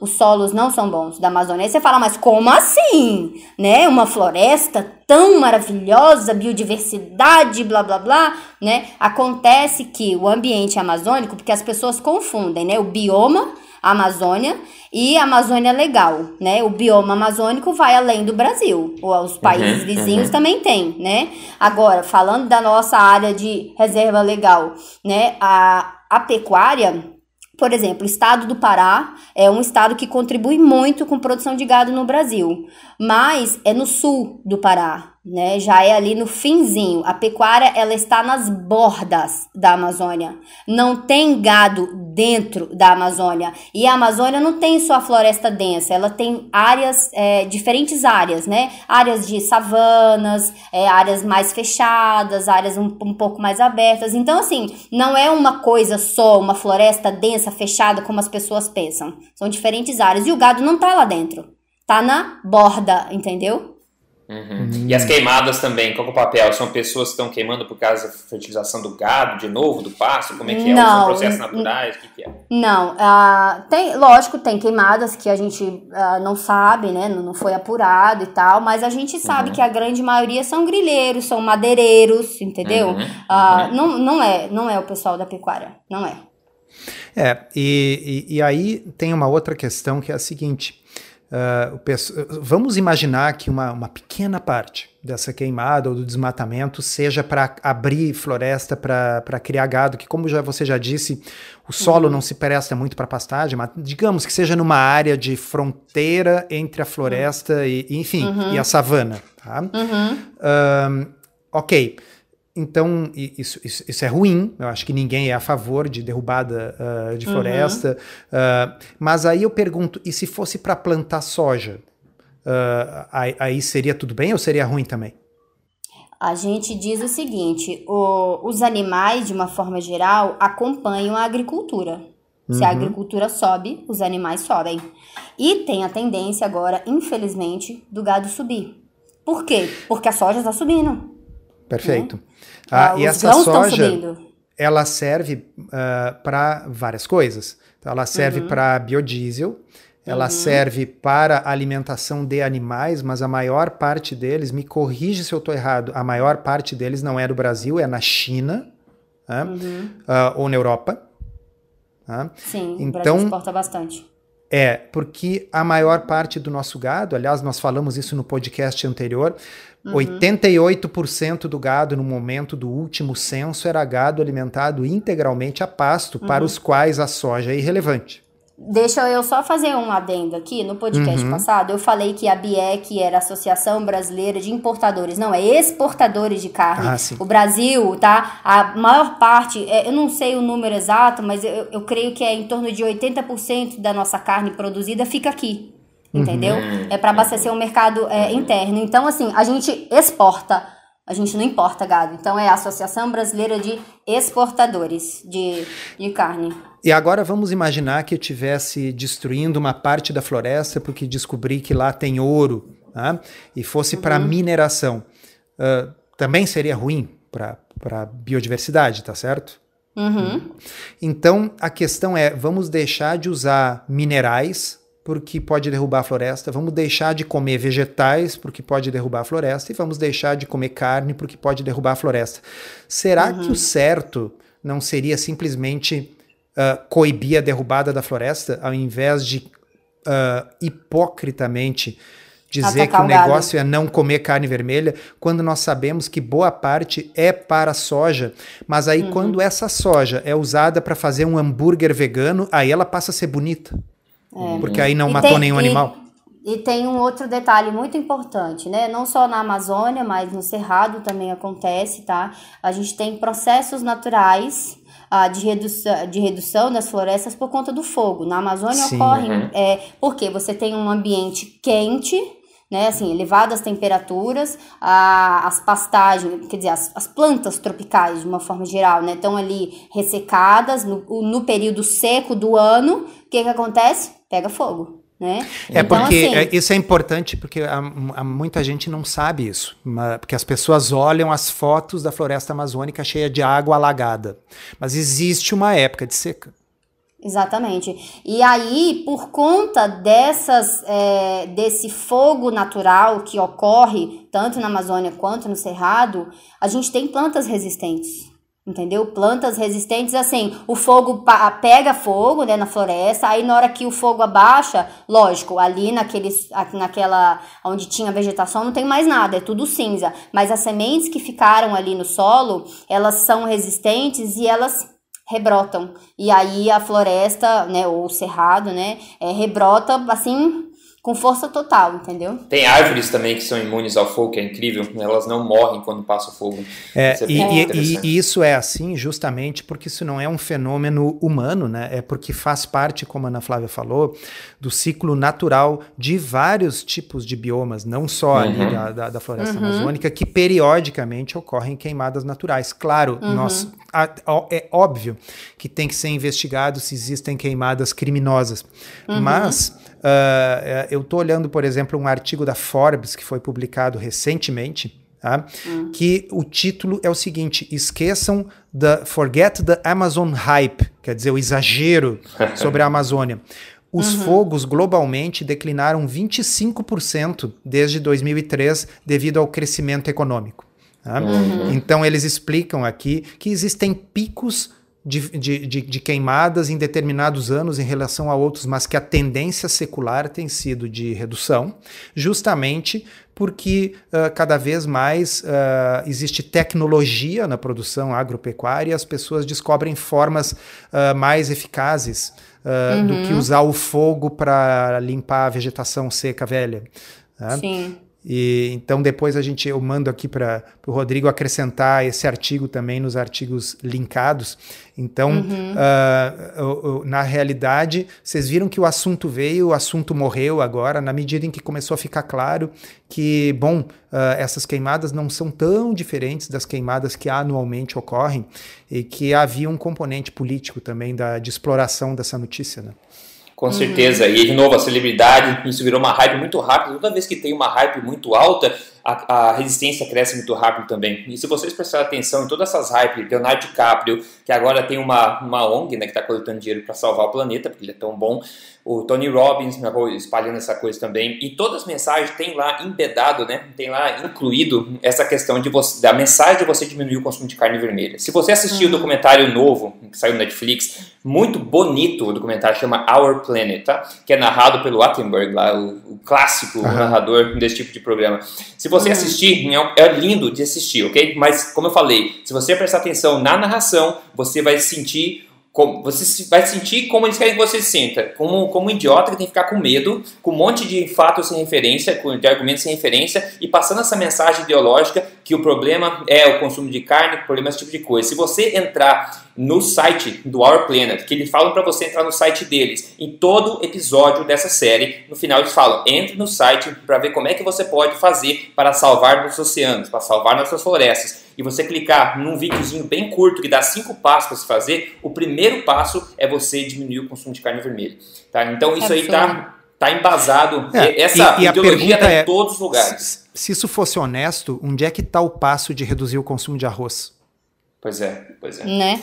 Os solos não são bons da Amazônia. Aí você fala, mas como assim? Né? Uma floresta tão maravilhosa, biodiversidade, blá blá blá, né? Acontece que o ambiente amazônico, porque as pessoas confundem, né? O bioma Amazônia e Amazônia Legal, né? O bioma amazônico vai além do Brasil. Os uhum, países uhum, vizinhos uhum. também têm, né? Agora, falando da nossa área de reserva legal, né? A, a pecuária por exemplo, o estado do Pará é um estado que contribui muito com produção de gado no Brasil, mas é no sul do Pará, né? Já é ali no finzinho. A pecuária ela está nas bordas da Amazônia. Não tem gado dentro da Amazônia. E a Amazônia não tem só a floresta densa, ela tem áreas, é, diferentes áreas, né? Áreas de savanas, é, áreas mais fechadas, áreas um, um pouco mais abertas. Então, assim, não é uma coisa só, uma floresta densa, fechada, como as pessoas pensam. São diferentes áreas. E o gado não tá lá dentro. Tá na borda, entendeu? Uhum. E as queimadas também, qual é o papel? São pessoas que estão queimando por causa da fertilização do gado, de novo, do pasto? Como é que é? Não, são processos naturais? O que, que é? Não, uh, tem, lógico, tem queimadas que a gente uh, não sabe, né? Não foi apurado e tal, mas a gente sabe uhum. que a grande maioria são grilheiros, são madeireiros, entendeu? Uhum. Uh, não, não, é, não é o pessoal da pecuária, não é. É, e, e, e aí tem uma outra questão que é a seguinte Uh, vamos imaginar que uma, uma, pequena parte dessa queimada ou do desmatamento seja para abrir floresta para criar gado, que, como já, você já disse, o solo uhum. não se presta muito para pastagem, mas digamos que seja numa área de fronteira entre a floresta uhum. e, enfim, uhum. e a savana. Tá? Uh, ok. Então, isso, isso, isso, é ruim, eu acho que ninguém é a favor de derrubada uh, de uhum. floresta. Uhum. Uh, mas aí eu pergunto: e se fosse para plantar soja? Uh, aí, aí, seria tudo bem ou seria ruim também? A gente diz o seguinte: o, os animais, de uma forma geral, acompanham a agricultura. Se a uhum. agricultura sobe, os animais sobem. E tem a tendência agora, infelizmente, do gado subir. Por quê? Porque a soja está subindo. Perfeito. Né? Ah, ah, e essa soja, ela serve uh, ah, para várias coisas. Então, ela serve uhum. para biodiesel, ela uhum. serve para alimentação de animais, mas a maior parte deles, me corrige se eu estou errado, a maior parte deles não é do Brasil, é na China né? uhum. uh, ou na Europa. Tá? Sim, então, o Brasil então, exporta bastante. É, porque a maior parte do nosso gado, aliás, nós falamos isso no podcast anterior, Uhum. 88% do gado no momento do último censo era gado alimentado integralmente a pasto, uhum. para os quais a soja é irrelevante. Deixa eu só fazer um adendo aqui. No podcast uhum. passado, eu falei que a BIEC era a Associação Brasileira de Importadores. Não, é exportadores de carne. Ah, o Brasil, tá? A maior parte, é, eu não sei o número exato, mas eu, eu creio que é em torno de 80% da nossa carne produzida fica aqui entendeu? Uhum. É para abastecer o mercado é, interno. Então, assim, a gente exporta, a gente não importa gado. Então, é a Associação Brasileira de Exportadores de, de Carne. E agora vamos imaginar que eu estivesse destruindo uma parte da floresta porque descobri que lá tem ouro tá? e fosse uhum. para mineração. Uh, também seria ruim para a biodiversidade, tá certo? Uhum. Então a questão é: vamos deixar de usar minerais porque pode derrubar a floresta, vamos deixar de comer vegetais porque pode derrubar a floresta e vamos deixar de comer carne porque pode derrubar a floresta. Será uhum. que o certo não seria simplesmente uh, coibir a derrubada da floresta ao invés de uh, hipocritamente dizer que o negócio é não comer carne vermelha, quando nós sabemos que boa parte é para soja. Mas aí, uhum. quando essa soja é usada para fazer um hambúrguer vegano, aí ela passa a ser bonita. É. Porque aí não e matou tem, nenhum e, animal. E tem um outro detalhe muito importante, né? Não só na Amazônia, mas no Cerrado também acontece, tá? A gente tem processos naturais ah, de, redução, de redução das florestas por conta do fogo. Na Amazônia Sim, ocorrem, uhum. é, porque você tem um ambiente quente, né, assim, elevadas temperaturas, a, as pastagens, quer dizer, as, as, plantas tropicais, de uma forma geral, né, estão ali ressecadas no, no período seco do ano, o que que acontece? Pega fogo. Né? É então, porque assim, é, isso é importante porque há, muita gente não sabe isso, porque as pessoas olham as fotos da floresta amazônica cheia de água alagada, mas existe uma época de seca. Exatamente. E aí, por conta dessas, é, desse fogo natural que ocorre tanto na Amazônia quanto no Cerrado, a gente tem plantas resistentes. Entendeu? Plantas resistentes, assim, o fogo pega fogo né, na floresta, aí na hora que o fogo abaixa, lógico, ali naqueles, naquela onde tinha vegetação não tem mais nada, é tudo cinza. Mas as sementes que ficaram ali no solo, elas são resistentes e elas rebrotam. E aí a floresta, né, ou o cerrado, né, é, rebrota assim com força total, entendeu? Tem árvores também que são imunes ao fogo, que é incrível, elas não morrem quando passa o fogo. É, é e, e, e, isso é assim justamente porque isso não é um fenômeno humano, né? É porque faz parte, como a Ana Flávia falou, do ciclo natural de vários tipos de biomas, não só uhum. ali da, da, da floresta uhum. amazônica, que periodicamente ocorrem queimadas naturais. Claro, uhum. nós, a, a, é óbvio que tem que ser investigado se existem queimadas criminosas, uhum. mas Uh, eu estou olhando, por exemplo, um artigo da Forbes que foi publicado recentemente, tá? Hum. que o título é o seguinte: esqueçam the Forget the Amazon Hype, quer dizer, o exagero sobre a Amazônia. Os uhum. fogos globalmente declinaram 25% desde 2003 devido ao crescimento econômico. Tá? Uhum. Então, eles explicam aqui que existem picos de, de, de, de, queimadas em determinados anos em relação a outros, mas que a tendência secular tem sido de redução, justamente porque uh, cada vez mais uh, existe tecnologia na produção agropecuária e as pessoas descobrem formas uh, mais eficazes uhum. do que uhum. usar o fogo para limpar a vegetação seca velha. Né? Sim. E então depois a gente eu mando aqui para o Rodrigo acrescentar esse artigo também nos artigos linkados. Então, uhum. uh, na realidade, vocês viram que o assunto veio, o assunto morreu agora, na medida em que começou a ficar claro que, bom, uh, essas queimadas não são tão diferentes das queimadas que anualmente ocorrem e que havia um componente político também da, de exploração dessa notícia, né? Com certeza. Uhum. E de novo, a celebridade, isso virou uma hype muito rápida. Toda vez que tem uma hype muito alta, a, a, resistência cresce muito rápido também. E se vocês prestarem atenção em todas essas hypes, Leonardo DiCaprio, que agora tem uma, uma ONG né, que está coletando dinheiro para salvar o planeta, porque ele é tão bom, o Tony Robbins espalhando essa coisa também, e todas as mensagens tem lá embedado, né, tem lá incluído essa questão de você, da mensagem de você diminuir o consumo de carne vermelha. Se você assistiu uhum. o documentário novo, que saiu no Netflix, muito bonito o documentário, chama Our Planet, tá? que é narrado pelo Attenberg, lá, o, o clássico uhum. narrador desse tipo de programa. Se você assistir, é, é lindo de assistir, ok? Mas, como eu falei, se você prestar atenção na narração, você vai sentir como, você vai sentir como eles querem que você sinta. Como, como um idiota que tem que ficar com medo, com um monte de fatos sem referência, de argumentos sem referência, e passando essa mensagem ideológica que o problema é o consumo de carne, o problema é esse tipo de coisa. Se você entrar no site do Our Planet, que eles falam para você entrar no site deles, em todo episódio dessa série, no final eles falam, entre no site para ver como é que você pode fazer para salvar nossos oceanos, para salvar nossas florestas e você clicar num videozinho bem curto que dá cinco passos para se fazer, o primeiro passo é você diminuir o consumo de carne vermelha. Tá? Então isso aí tá, tá embasado. É, Essa e, e ideologia está é, em todos os lugares. Se, se isso fosse honesto, onde é que está o passo de reduzir o consumo de arroz? Pois é, pois é. Né?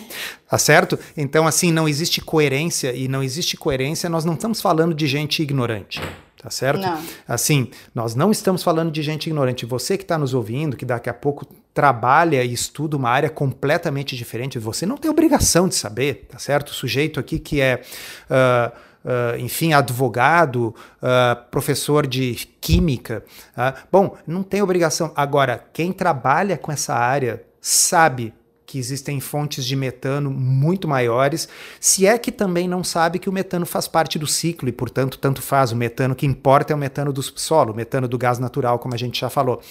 Tá certo? Então, assim, não existe coerência, e não existe coerência, nós não estamos falando de gente ignorante. Tá certo? Não. Assim, nós não estamos falando de gente ignorante. Você que está nos ouvindo, que daqui a pouco trabalha e estuda uma área completamente diferente, você não tem obrigação de saber, tá certo? O sujeito aqui que é. Uh, Uh, enfim, advogado, uh, professor de química. Uh, bom, não tem obrigação. Agora, quem trabalha com essa área sabe que existem fontes de metano muito maiores, se é que também não sabe que o metano faz parte do ciclo e, portanto, tanto faz. O metano que importa é o metano do solo, o metano do gás natural, como a gente já falou.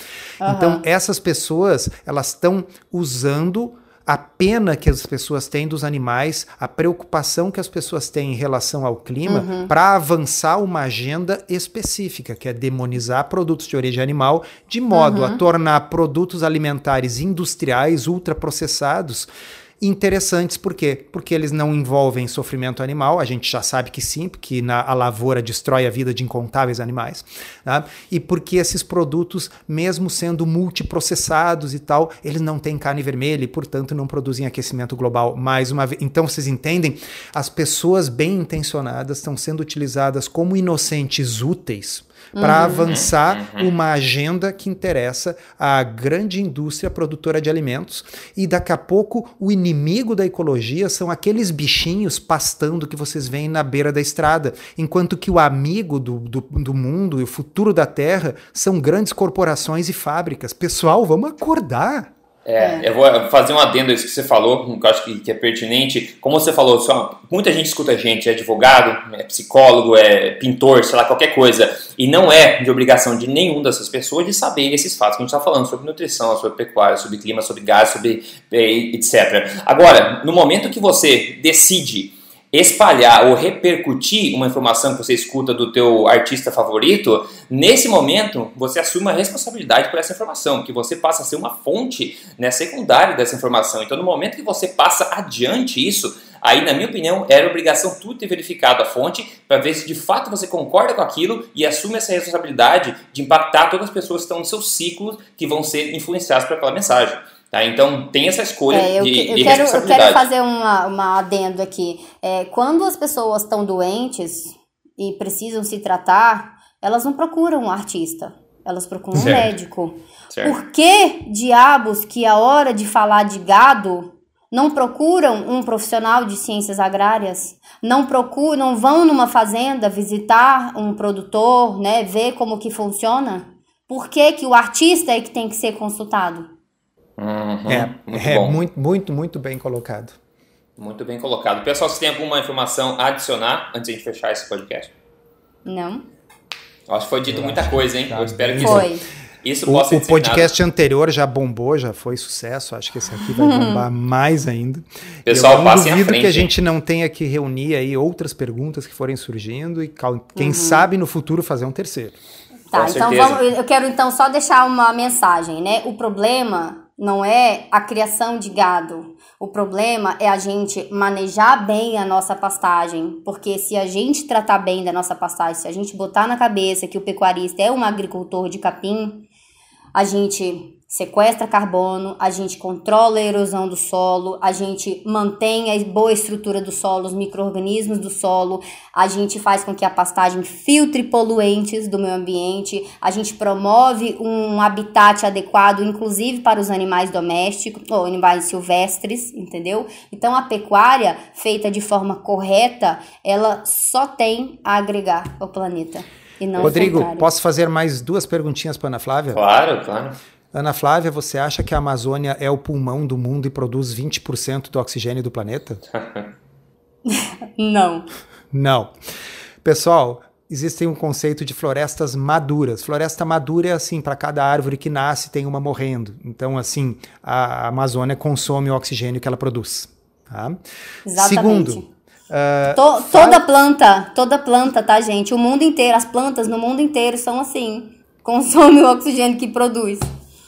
Uhum. Então, essas pessoas, elas estão usando a pena que as pessoas têm dos animais, a preocupação que as pessoas têm em relação ao clima, uhum. para avançar uma agenda específica, que é demonizar produtos de origem animal, de modo uhum. a tornar produtos alimentares industriais ultraprocessados interessantes, por quê? Porque eles não envolvem sofrimento animal, a gente já sabe que sim, porque na, a lavoura destrói a vida de incontáveis animais, tá? e porque esses produtos, mesmo sendo multiprocessados e tal, eles não têm carne vermelha e, portanto, não produzem aquecimento global mais uma vez. Então, vocês entendem? As pessoas bem intencionadas estão sendo utilizadas como inocentes úteis para uhum. avançar uhum. uma agenda que interessa à grande indústria produtora de alimentos. E daqui a pouco o inimigo da ecologia são aqueles bichinhos pastando que vocês veem na beira da estrada, enquanto que o amigo do, do, do mundo e o futuro da Terra são grandes corporações e fábricas. Pessoal, vamos acordar. É, é, eu vou fazer um adendo a isso que você falou, que eu acho que, que é pertinente. Como você falou, só, muita gente escuta a gente, é advogado, é psicólogo, é pintor, sei lá, qualquer coisa. E não é de obrigação de nenhum dessas pessoas de saber esses fatos que a gente está falando sobre nutrição, sobre pecuária, sobre clima, sobre gás, sobre é, etc. Agora, no momento que você decide espalhar ou repercutir uma informação que você escuta do teu artista favorito, nesse momento você assume uma responsabilidade por essa informação, que você passa a ser uma fonte né, secundária dessa informação. Então, no momento que você passa adiante isso, aí, na minha opinião, era obrigação tu ter verificado a fonte para ver se de fato você concorda com aquilo e assume essa responsabilidade de impactar todas as pessoas que estão no seu ciclo que vão ser influenciadas por aquela mensagem. Tá? Então tem essa escolha é, eu, de, eu de quero, Eu quero fazer uma, uma adendo aqui. É, quando as pessoas estão doentes e precisam se tratar, elas não procuram um artista, elas procuram certo. um médico. Certo. Por que diabos que a hora de falar de gado não procuram um profissional de ciências agrárias? Não procuram, não vão numa fazenda visitar um produtor, né, ver como que funciona? Por que, que o artista é que tem que ser consultado? Uhum, é, muito, é muito, muito, muito bem colocado. Muito bem colocado. Pessoal, você tem alguma informação a adicionar antes de a gente fechar esse podcast? Não. Acho que foi dito Eu muita coisa, hein? Tá Eu espero que foi. isso, possa O, o podcast anterior já bombou, já foi sucesso. Acho que esse aqui vai bombar mais ainda. Pessoal, Eu passem duvido que a gente não tenha que reunir aí outras perguntas que forem surgindo e quem uhum. sabe no futuro fazer um terceiro. Tá, então vamos, eu quero então só deixar uma mensagem, né? O problema não é a criação de gado. O problema é a gente manejar bem a nossa pastagem, porque se a gente tratar bem da nossa pastagem, se a gente botar na cabeça que o pecuarista é um agricultor de capim, a gente sequestra carbono, a gente controla a erosão do solo, a gente mantém a boa estrutura do solo, os micro-organismos do solo, a gente faz com que a pastagem filtre poluentes do meio ambiente, a gente promove um habitat adequado, inclusive para os animais domésticos ou animais silvestres, entendeu? Então a pecuária feita de forma correta, ela só tem a agregar ao planeta. Rodrigo, posso fazer mais duas perguntinhas para Ana Flávia? Claro, claro. Ana Flávia, você acha que a Amazônia é o pulmão do mundo e produz 20% do oxigênio do planeta? Não. Não. Pessoal, existe um conceito de florestas maduras. Floresta madura é assim, para cada árvore que nasce tem uma morrendo. Então, assim, a Amazônia consome o oxigênio que ela produz. Tá? Exatamente. Segundo, uh, to, toda planta, toda planta, tá, gente? O mundo inteiro, as plantas no mundo inteiro são assim. Consome o oxigênio que produz.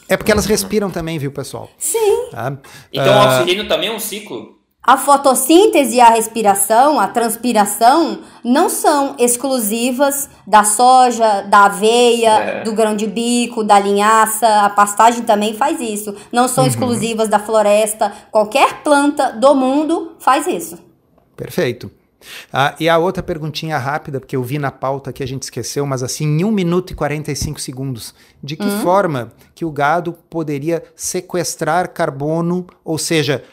É porque elas respiram também, viu, pessoal? Sim. Tá? Então uh... o ah, oxigênio também é um ciclo. A fotossíntese e a respiração, a transpiração, não são exclusivas da soja, da aveia, é. do grão de bico, da linhaça. A pastagem também faz isso. Não são uhum. exclusivas da floresta. Qualquer planta do mundo faz isso. Perfeito. Ah, e a outra perguntinha rápida, porque eu vi na pauta que a gente esqueceu, mas assim, em 1 minuto e 45 segundos. De que uhum. forma que o gado poderia sequestrar carbono, ou seja,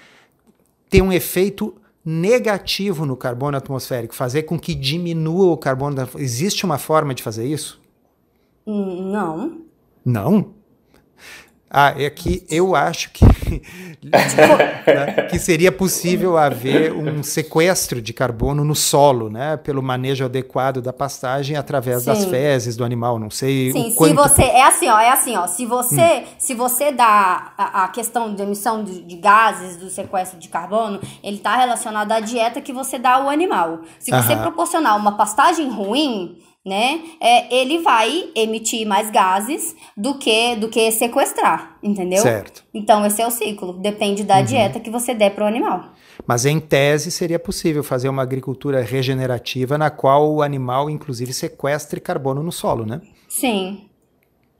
ter um efeito negativo no carbono atmosférico, fazer com que diminua o carbono. Existe uma forma de fazer isso? Hum, não. Não? Ah, é que eu acho que, né, que seria possível haver um sequestro de carbono no solo, né? Pelo manejo adequado da pastagem através Sim. das fezes do animal. Não sei Sim, o quanto... se você. É assim, ó, é assim, ó. Se você, hum. se você dá a, a questão de emissão de, de, gases, do sequestro de carbono, ele está relacionado à dieta que você dá ao animal. Se você proporcionar uma pastagem ruim né? É, ele vai emitir mais gases do que do que sequestrar, entendeu? Certo. Então esse é o ciclo, depende da uhum. dieta que você der para o animal. Mas em tese seria possível fazer uma agricultura regenerativa na qual o animal inclusive sequestre carbono no solo, né? Sim.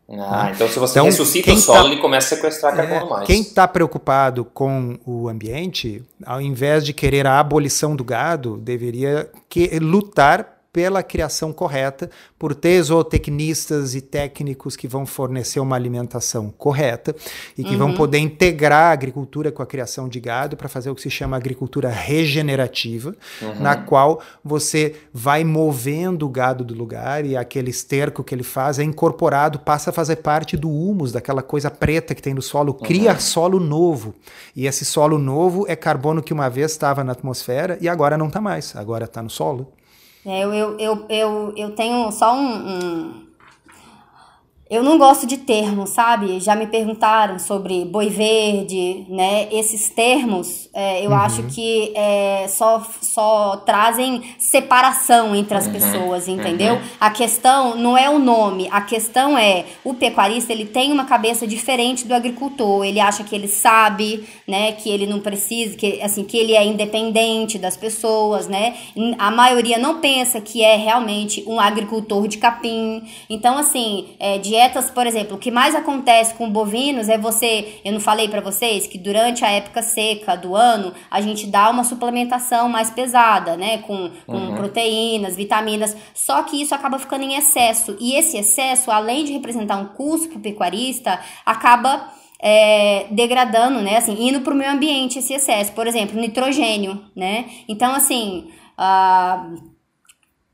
Ah, então se você então, ressuscita o solo, tá, ele começa a sequestrar carbono é, mais. Quem está preocupado com o ambiente, ao invés de querer a abolição do gado, deveria que, lutar pela criação correta, por ter zootecnistas e técnicos que vão fornecer uma alimentação correta e que uhum. vão poder integrar a agricultura com a criação de gado para fazer o que se chama agricultura regenerativa, uhum. na qual você vai movendo o gado do lugar e aquele esterco que ele faz é incorporado, passa a fazer parte do humus, daquela coisa preta que tem no solo, cria uhum. solo novo. E esse solo novo é carbono que uma vez estava na atmosfera e agora não está mais, agora está no solo. É, eu, eu, eu, eu, eu tenho só um, um eu não gosto de termos, sabe? Já me perguntaram sobre boi verde, né? Esses termos, é, eu uhum. acho que é, só, só trazem separação entre as uhum. pessoas, entendeu? Uhum. A questão não é o nome, a questão é o pecuarista ele tem uma cabeça diferente do agricultor. Ele acha que ele sabe, né? Que ele não precisa, que assim que ele é independente das pessoas, né? A maioria não pensa que é realmente um agricultor de capim. Então, assim, é, de dietas, por exemplo, o que mais acontece com bovinos é você, eu não falei para vocês que durante a época seca do ano, a gente dá uma suplementação mais pesada, né, com, com uhum. proteínas, vitaminas, só que isso acaba ficando em excesso. E esse excesso, além de representar um custo para o pecuarista, acaba é, degradando, né, assim, indo para o meio ambiente esse excesso. Por exemplo, nitrogênio, né? Então, assim, uh,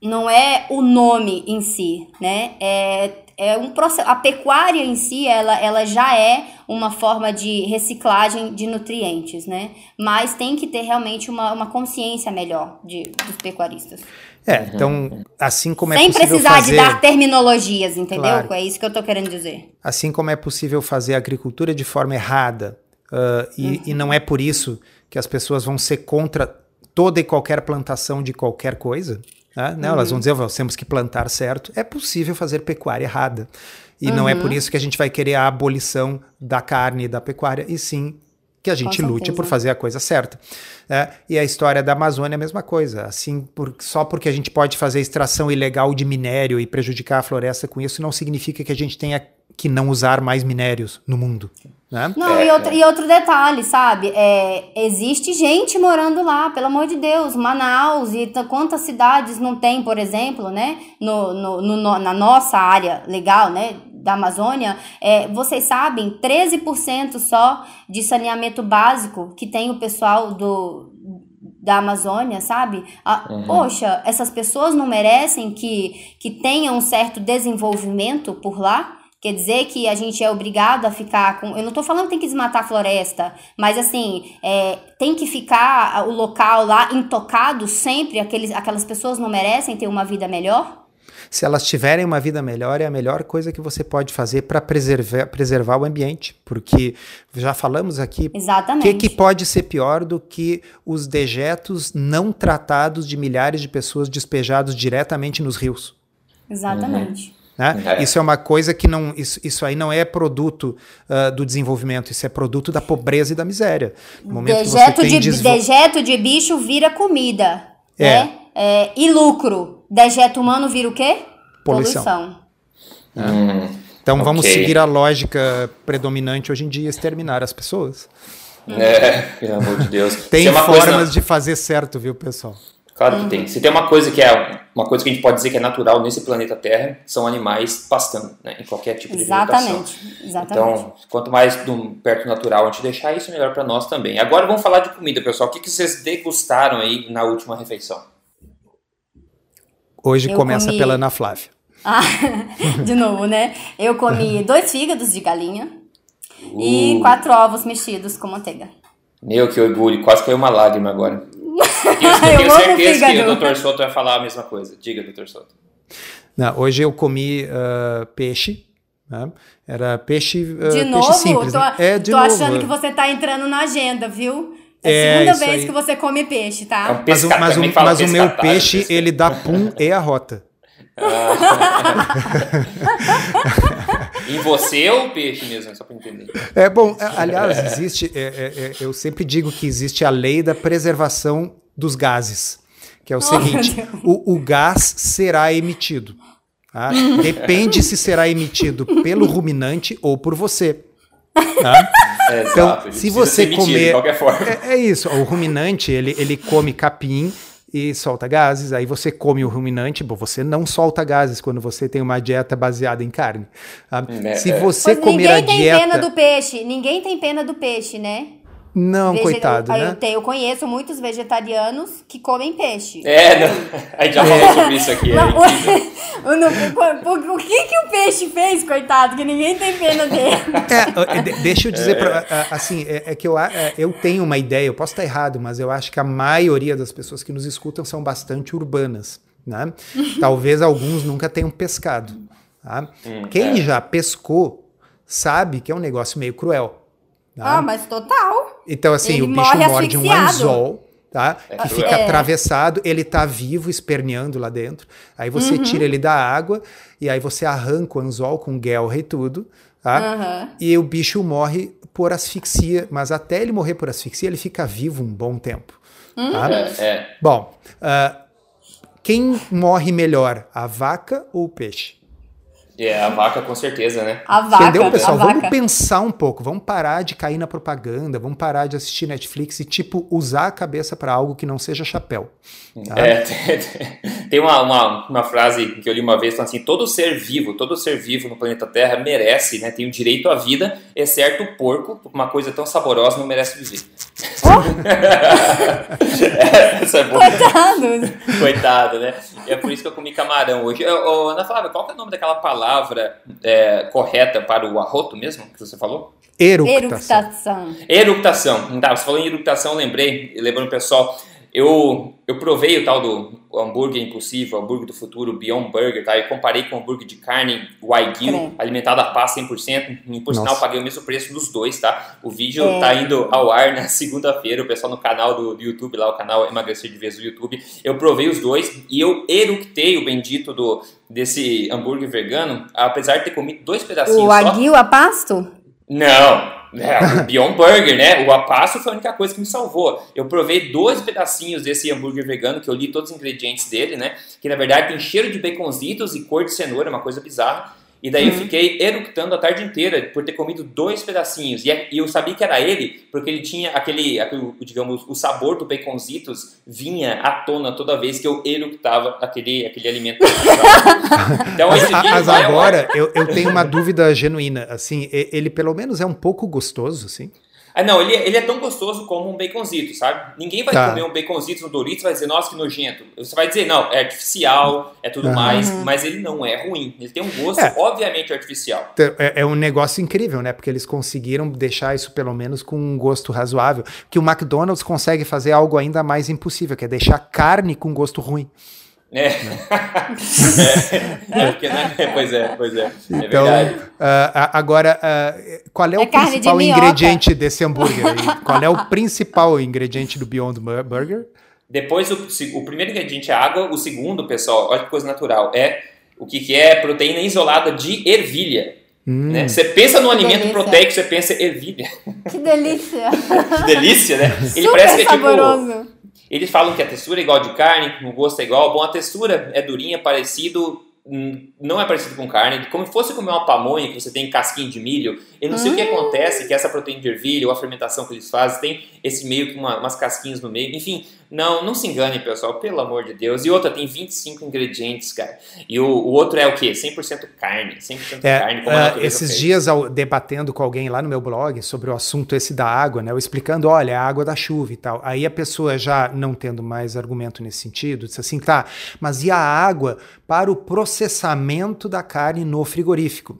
não é o nome em si, né? É, é um processo. A pecuária em si, ela, ela já é uma forma de reciclagem de nutrientes, né? Mas tem que ter realmente uma, uma consciência melhor de, dos pecuaristas. É, então, assim como é Sem possível precisar fazer... de dar terminologias, entendeu? Claro. É isso que eu tô querendo dizer. Assim como é possível fazer agricultura de forma errada, uh, e, uhum. e não é por isso que as pessoas vão ser contra toda e qualquer plantação de qualquer coisa, né? Uhum. Elas vão dizer, oh, temos que plantar certo. É possível fazer pecuária errada. E uhum. não é por uhum. isso que a gente vai querer a abolição da carne e da pecuária, e sim que a gente lute por fazer a coisa certa. É, e a história da Amazônia é a mesma coisa. Assim, por, só porque a gente pode fazer extração ilegal de minério e prejudicar a floresta com isso, não significa que a gente tenha que não usar mais minérios no mundo. Né? Não, é, e, outro, é. e outro detalhe, sabe? É, existe gente morando lá, pelo amor de Deus, Manaus e quantas cidades não tem, por exemplo, né? No, no, no na nossa área legal, né? Da Amazônia, é, vocês sabem, 13% só de saneamento básico que tem o pessoal do, da Amazônia, sabe? Ah, uhum. Poxa, essas pessoas não merecem que, que tenham um certo desenvolvimento por lá? Quer dizer que a gente é obrigado a ficar com. Eu não estou falando que tem que desmatar a floresta, mas assim, é, tem que ficar o local lá intocado sempre. Aqueles, aquelas pessoas não merecem ter uma vida melhor? Se elas tiverem uma vida melhor, é a melhor coisa que você pode fazer para preservar, preservar o ambiente. Porque já falamos aqui. Exatamente. O que, que pode ser pior do que os dejetos não tratados de milhares de pessoas despejados diretamente nos rios? Exatamente. Uhum. Né? É. Isso é uma coisa que não. Isso, isso aí não é produto uh, do desenvolvimento, isso é produto da pobreza e da miséria. Dejeto, que você tem de, desvo... dejeto de bicho vira comida. É. Né? É, e lucro. Dejeto humano vira o quê? Poluição. Poluição. Hum, então okay. vamos seguir a lógica predominante hoje em dia, exterminar as pessoas. É, pelo amor de Deus. Tem formas coisa... de fazer certo, viu, pessoal? Claro que uhum. tem. Se tem uma coisa que é uma coisa que a gente pode dizer que é natural nesse planeta Terra, são animais pastando, né, em qualquer tipo de Exatamente. Exatamente. Então, quanto mais do, perto do natural a gente deixar isso, melhor para nós também. Agora vamos falar de comida, pessoal. O que, que vocês degustaram aí na última refeição? Hoje Eu começa comi... pela Ana Flávia. Ah, de novo, né? Eu comi dois fígados de galinha uh. e quatro ovos mexidos com manteiga. Meu, que orgulho. Quase caiu uma lágrima agora. Eu, tenho certeza que o Dr. Soto vai falar a mesma coisa. Diga, Dr. Soto. Não, hoje eu comi uh, peixe. Né? Era peixe, uh, de novo? peixe simples. Tô, né? é, de tô novo. achando que você está entrando na agenda, viu? É a segunda vez aí. que você come peixe, tá? É um mas, mas, o, mas o meu peixe, ele dá pum e a rota. em você ou o peixe mesmo, só para entender? É bom, é, aliás, existe, é, é, é, eu sempre digo que existe a lei da preservação dos gases, que é o oh, seguinte: o, o, gás será emitido. Tá? Depende se será emitido pelo ruminante ou por você. Tá? É, então, se você comer, é, é, isso. O ruminante ele, ele come capim e solta gases. Aí você come o ruminante, bom, você não solta gases quando você tem uma dieta baseada em carne. Tá? É, Se você comer ninguém a dieta... Ninguém tem pena do peixe, ninguém tem pena do peixe, né? Não, Vege... coitado, eu, né? Eu, tenho, eu conheço muitos vegetarianos que comem pece. É, não, a gente já falou sobre isso aqui. Não, o, no, o, que que o peixe fez, coitado, que ninguém tem pena dele? É, deixa eu dizer, é. pra, assim, é, é que eu, é, eu tenho uma ideia, eu posso estar errado, mas eu acho que a maioria das pessoas que nos escutam são bastante urbanas, né? Talvez alguns nunca tenham pescado, tá? Hum, Quem é. já pescou sabe que é um negócio meio cruel. Tá? Ah, mas total. Então, assim, ele o bicho morde um anzol, tá? É que fica é. atravessado, ele tá vivo, esperneando lá dentro. Aí você uhum. tira ele da água e aí você arranca o anzol com guelra e tudo, tá? Uhum. E o bicho morre por asfixia, mas até ele morrer por asfixia, ele fica vivo um bom tempo. Uhum. Tá? É, é. Bom, uh, quem morre melhor, a vaca ou o peixe? É, a vaca com certeza, né? A vaca, Entendeu, pessoal? Vamos vaca. pensar um pouco, vamos parar de cair na propaganda, vamos parar de assistir Netflix e, tipo, usar a cabeça para algo que não seja chapéu. Tá? É, tem uma, uma, uma, frase que eu li uma vez, falando assim, todo ser vivo, todo ser vivo no planeta Terra merece, né, tem o direito à vida, exceto o porco, uma coisa tão saborosa não merece viver. Oh. Essa é boa. Coitado! Coitado, né? E é por isso que eu comi camarão hoje. Ô, Ana Flávia, qual que é o nome daquela palavra palavra é, correta para o arroto mesmo, que você falou? Eructação. Eructação. Tá, você falou em eructação, lembrei, lembrando o pessoal, eu, eu provei o tal do hambúrguer impossível, o hambúrguer do futuro, Beyond Burger, tá? Eu comparei com o hambúrguer de carne Wagyu, alimentado a paz 100%, e por sinal paguei o mesmo preço dos dois, tá? O vídeo é. tá indo ao ar na segunda-feira, o pessoal no canal do, do, YouTube, lá o canal Emagrecer de Vez do YouTube, eu provei os dois e eu eructei o bendito do, desse hambúrguer vegano, apesar de ter comido dois pedacinhos O Wagyu a pasto? Não, é, o Beyond Burger, né? O apasso foi a única coisa que me salvou. Eu provei dois pedacinhos desse hambúrguer vegano, que eu li todos os ingredientes dele, né? Que na verdade tem cheiro de baconzitos e cor de cenoura, uma coisa bizarra. E daí uhum. eu fiquei eructando a tarde inteira por ter comido dois pedacinhos. E, eu sabia que era ele, porque ele tinha aquele, aquele, digamos, o sabor do baconzitos vinha à tona toda vez que eu eructava aquele, aquele alimento. então, dia Mas agora eu, eu tenho uma dúvida genuína. Assim, ele pelo menos é um pouco gostoso, assim. Ah, não, ele, ele é tão gostoso como um baconzito, sabe? Ninguém vai tá. comer um baconzito no Doritos e vai dizer, nossa, que nojento. Você vai dizer, não, é artificial, é tudo uhum. mais, mas ele não é ruim. Ele tem um gosto, é. obviamente, artificial. É, é, um negócio incrível, né? Porque eles conseguiram deixar isso, pelo menos, com um gosto razoável. Que o McDonald's consegue fazer algo ainda mais impossível, que é deixar carne com gosto ruim. É. é, é, porque, né? Pois é, pois é. é então, uh, agora, uh, qual é, é o principal ingrediente desse hambúrguer? qual é o principal ingrediente do Beyond Burger? Depois, o, o primeiro ingrediente é água. O segundo, pessoal, olha que coisa natural, é o que, que é proteína isolada de ervilha. Hum. Né? Você pensa no alimento delícia. proteico, você pensa ervilha. Que delícia! que delícia, né? Ele Super parece que é tipo, saboroso. tipo. Eles falam que a textura é igual de carne, o gosto é igual. Bom, a textura é durinha, parecido Hum, não é parecido com carne, como se fosse comer uma pamonha que você tem casquinha de milho. Eu não sei o que hum. acontece, que essa proteína de ervilha ou a fermentação que eles fazem tem esse meio que uma, umas casquinhas no meio. Enfim, não, não se engane, pessoal, pelo amor de Deus. E outra, tem 25 ingredientes, cara. E o, o outro é o quê? 100% carne. 100% é, carne, como uh, Esses fez. dias, ao, debatendo com alguém lá no meu blog sobre o assunto esse da água, né? Eu explicando, olha, é a água da chuva e tal. Aí a pessoa já não tendo mais argumento nesse sentido, disse assim, tá, mas e a água para o processamento da carne no frigorífico?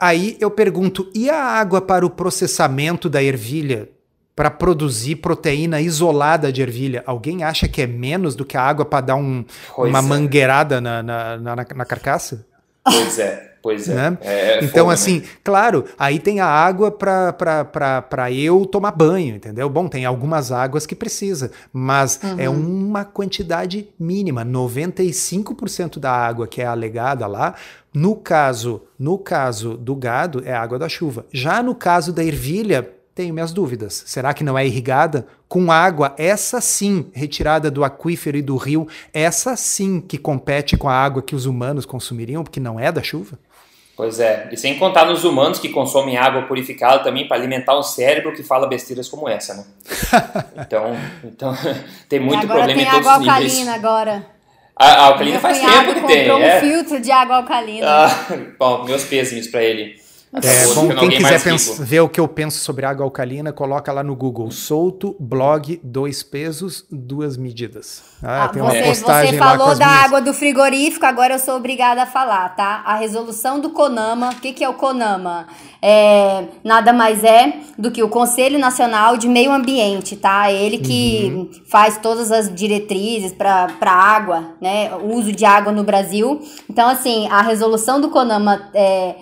Aí eu pergunto, e a água para o processamento da ervilha para produzir proteína isolada de ervilha? Alguém acha que é menos do que a água para dar um, uma é. mangueirada na, na, na, na carcaça? Pois é. Pois é. Né? é, é então, fogo, assim, né? claro, aí tem a água para eu tomar banho, entendeu? Bom, tem algumas águas que precisa, mas é uhum. é uma quantidade mínima. 95% da água que é alegada lá, no caso, no caso do gado, é água da chuva. Já no caso da ervilha, tenho minhas dúvidas. Será que não é irrigada? Com água, essa sim, retirada do aquífero e do rio, essa sim que compete com a água que os humanos consumiriam, porque não é da chuva? Pois é, e sem contar nos humanos que consomem água purificada também para alimentar um cérebro que fala besteiras como essa, né? Então, então tem muito problema tem em todos água os níveis. alcalina agora. A, a alcalina faz tempo que tem. comprou é. um filtro de água alcalina. Ah, bom, meus pêsames para ele. É, bom, quem quiser pensa, ver o que eu penso sobre água alcalina, coloca lá no Google. Solto, blog, dois pesos, duas medidas. Ah, ah tem uma você, postagem você falou da minhas... água do frigorífico, agora eu sou obrigada a falar, tá? A resolução do CONAMA, o que, que é o CONAMA? É, nada mais é do que o Conselho Nacional de Meio Ambiente, tá? Ele que uhum. faz todas as diretrizes para água, né? O uso de água no Brasil. Então, assim, a resolução do CONAMA é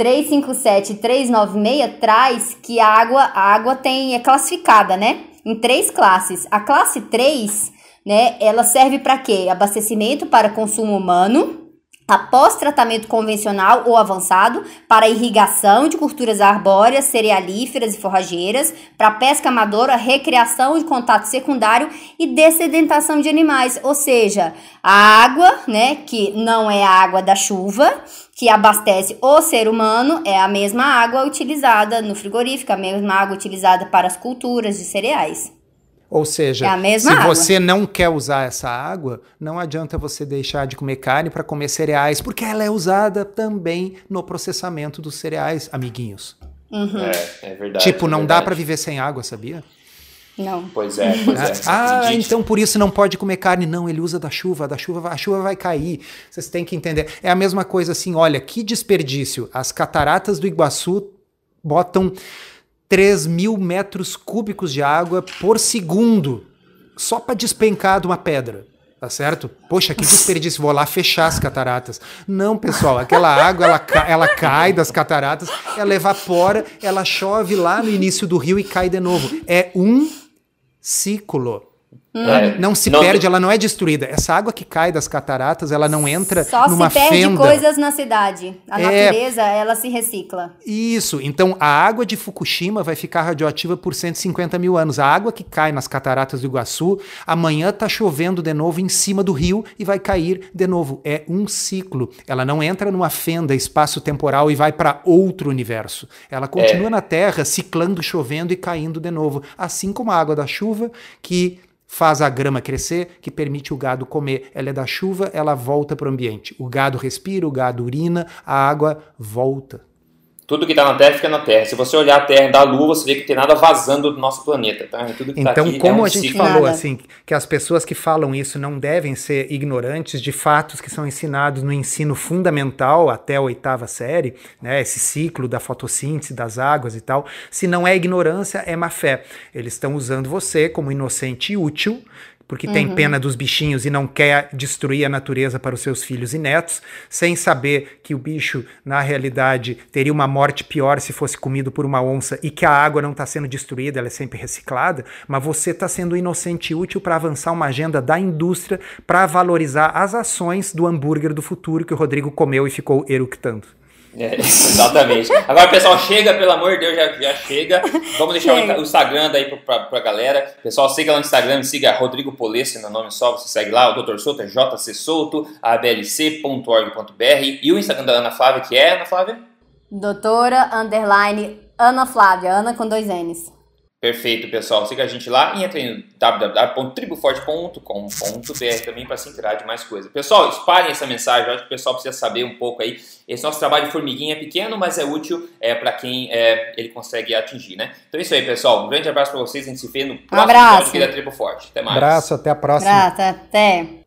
357 e 396 traz que a água, a água tem, é classificada, né? Em três classes. A classe 3, né, ela serve para quê? Abastecimento para consumo humano, após tratamento convencional ou avançado, para irrigação de culturas arbóreas, cerealíferas e forrageiras, para pesca amadora, recreação de contato secundário e dessedentação de animais, ou seja, a água, né, que não é a água da chuva, que abastece o ser humano, é a mesma água utilizada no frigorífico, a mesma água utilizada para as culturas de cereais. Ou seja, é se água. você não quer usar essa água, não adianta você deixar de comer carne para comer cereais, porque ela é usada também no processamento dos cereais, amiguinhos. Uhum. É, é verdade. Tipo, não é dá para viver sem água, sabia? Não. Pois é, pois é. Ah, então por isso não pode comer carne. Não, ele usa da chuva, da chuva, a chuva vai cair. Vocês têm que entender. É a mesma coisa assim, olha, que desperdício. As cataratas do Iguaçu botam 3 mil metros cúbicos de água por segundo só para despencar de uma pedra. Tá certo? Poxa, que desperdício, vou lá fechar as cataratas. Não, pessoal, aquela água ela, ela cai das cataratas, ela evapora, ela chove lá no início do rio e cai de novo. É um ciclo. Hum. É, não se não, perde, ela não é destruída. Essa água que cai das cataratas, ela não entra Só numa fenda. Só se perde coisas na cidade. A é, natureza, ela se recicla. Isso. Então, a água de Fukushima vai ficar radioativa por 150 mil anos. A água que cai nas cataratas do Iguaçu, amanhã tá chovendo de novo em cima do rio e vai cair de novo. É um ciclo. Ela não entra numa fenda espaço-temporal e vai para outro universo. Ela continua é. na Terra, ciclando, chovendo e caindo de novo. Assim como a água da chuva, que faz a grama crescer, que permite o gado comer. Ela é da chuva, ela volta para o ambiente. O gado respira, o gado urina, a água volta. Tudo que está na Terra fica na Terra. Se você olhar a Terra da Lua, você vê que tem nada vazando do nosso planeta. Tá? Tudo que tá então, tá aqui como é um a gente ciclo. falou, assim, que as pessoas que falam isso não devem ser ignorantes de fatos que são ensinados no ensino fundamental até a oitava série, né? Esse ciclo da fotossíntese, das águas e tal. Se não é ignorância, é má fé. Eles estão usando você como inocente e útil porque uhum. tem pena dos bichinhos e não quer destruir a natureza para os seus filhos e netos, sem saber que o bicho, na realidade, teria uma morte pior se fosse comido por uma onça e que a água não está sendo destruída, ela é sempre reciclada, mas você está sendo inocente e útil para avançar uma agenda da indústria para valorizar as ações do hambúrguer do futuro que o Rodrigo comeu e ficou eructando. É, exatamente. Agora, pessoal, chega, pelo amor de Deus, já, já chega. Vamos deixar o, o Instagram daí pra, pra, galera. Pessoal, siga lá no Instagram, siga Rodrigo Polesse, no nome só, você segue lá, o Dr. Souto é JC Souto, ablc.org.br e o Instagram da Ana Flávia, que é, Ana Flávia? Doutora, underline, Ana Flávia, Ana com dois N's. Perfeito, pessoal. Siga a gente lá e entre em www.tribuforte.com.br também para se inteirar de mais coisa. Pessoal, espalhem essa mensagem. Eu acho que o pessoal precisa saber um pouco aí. Esse nosso trabalho de formiguinha é pequeno, mas é útil é, para quem é, ele consegue atingir, né? Então é isso aí, pessoal. Um grande abraço para vocês. A gente se vê no próximo um abraço. da Tribo Forte. Até mais. Abraço, até a próxima. Abraço, até.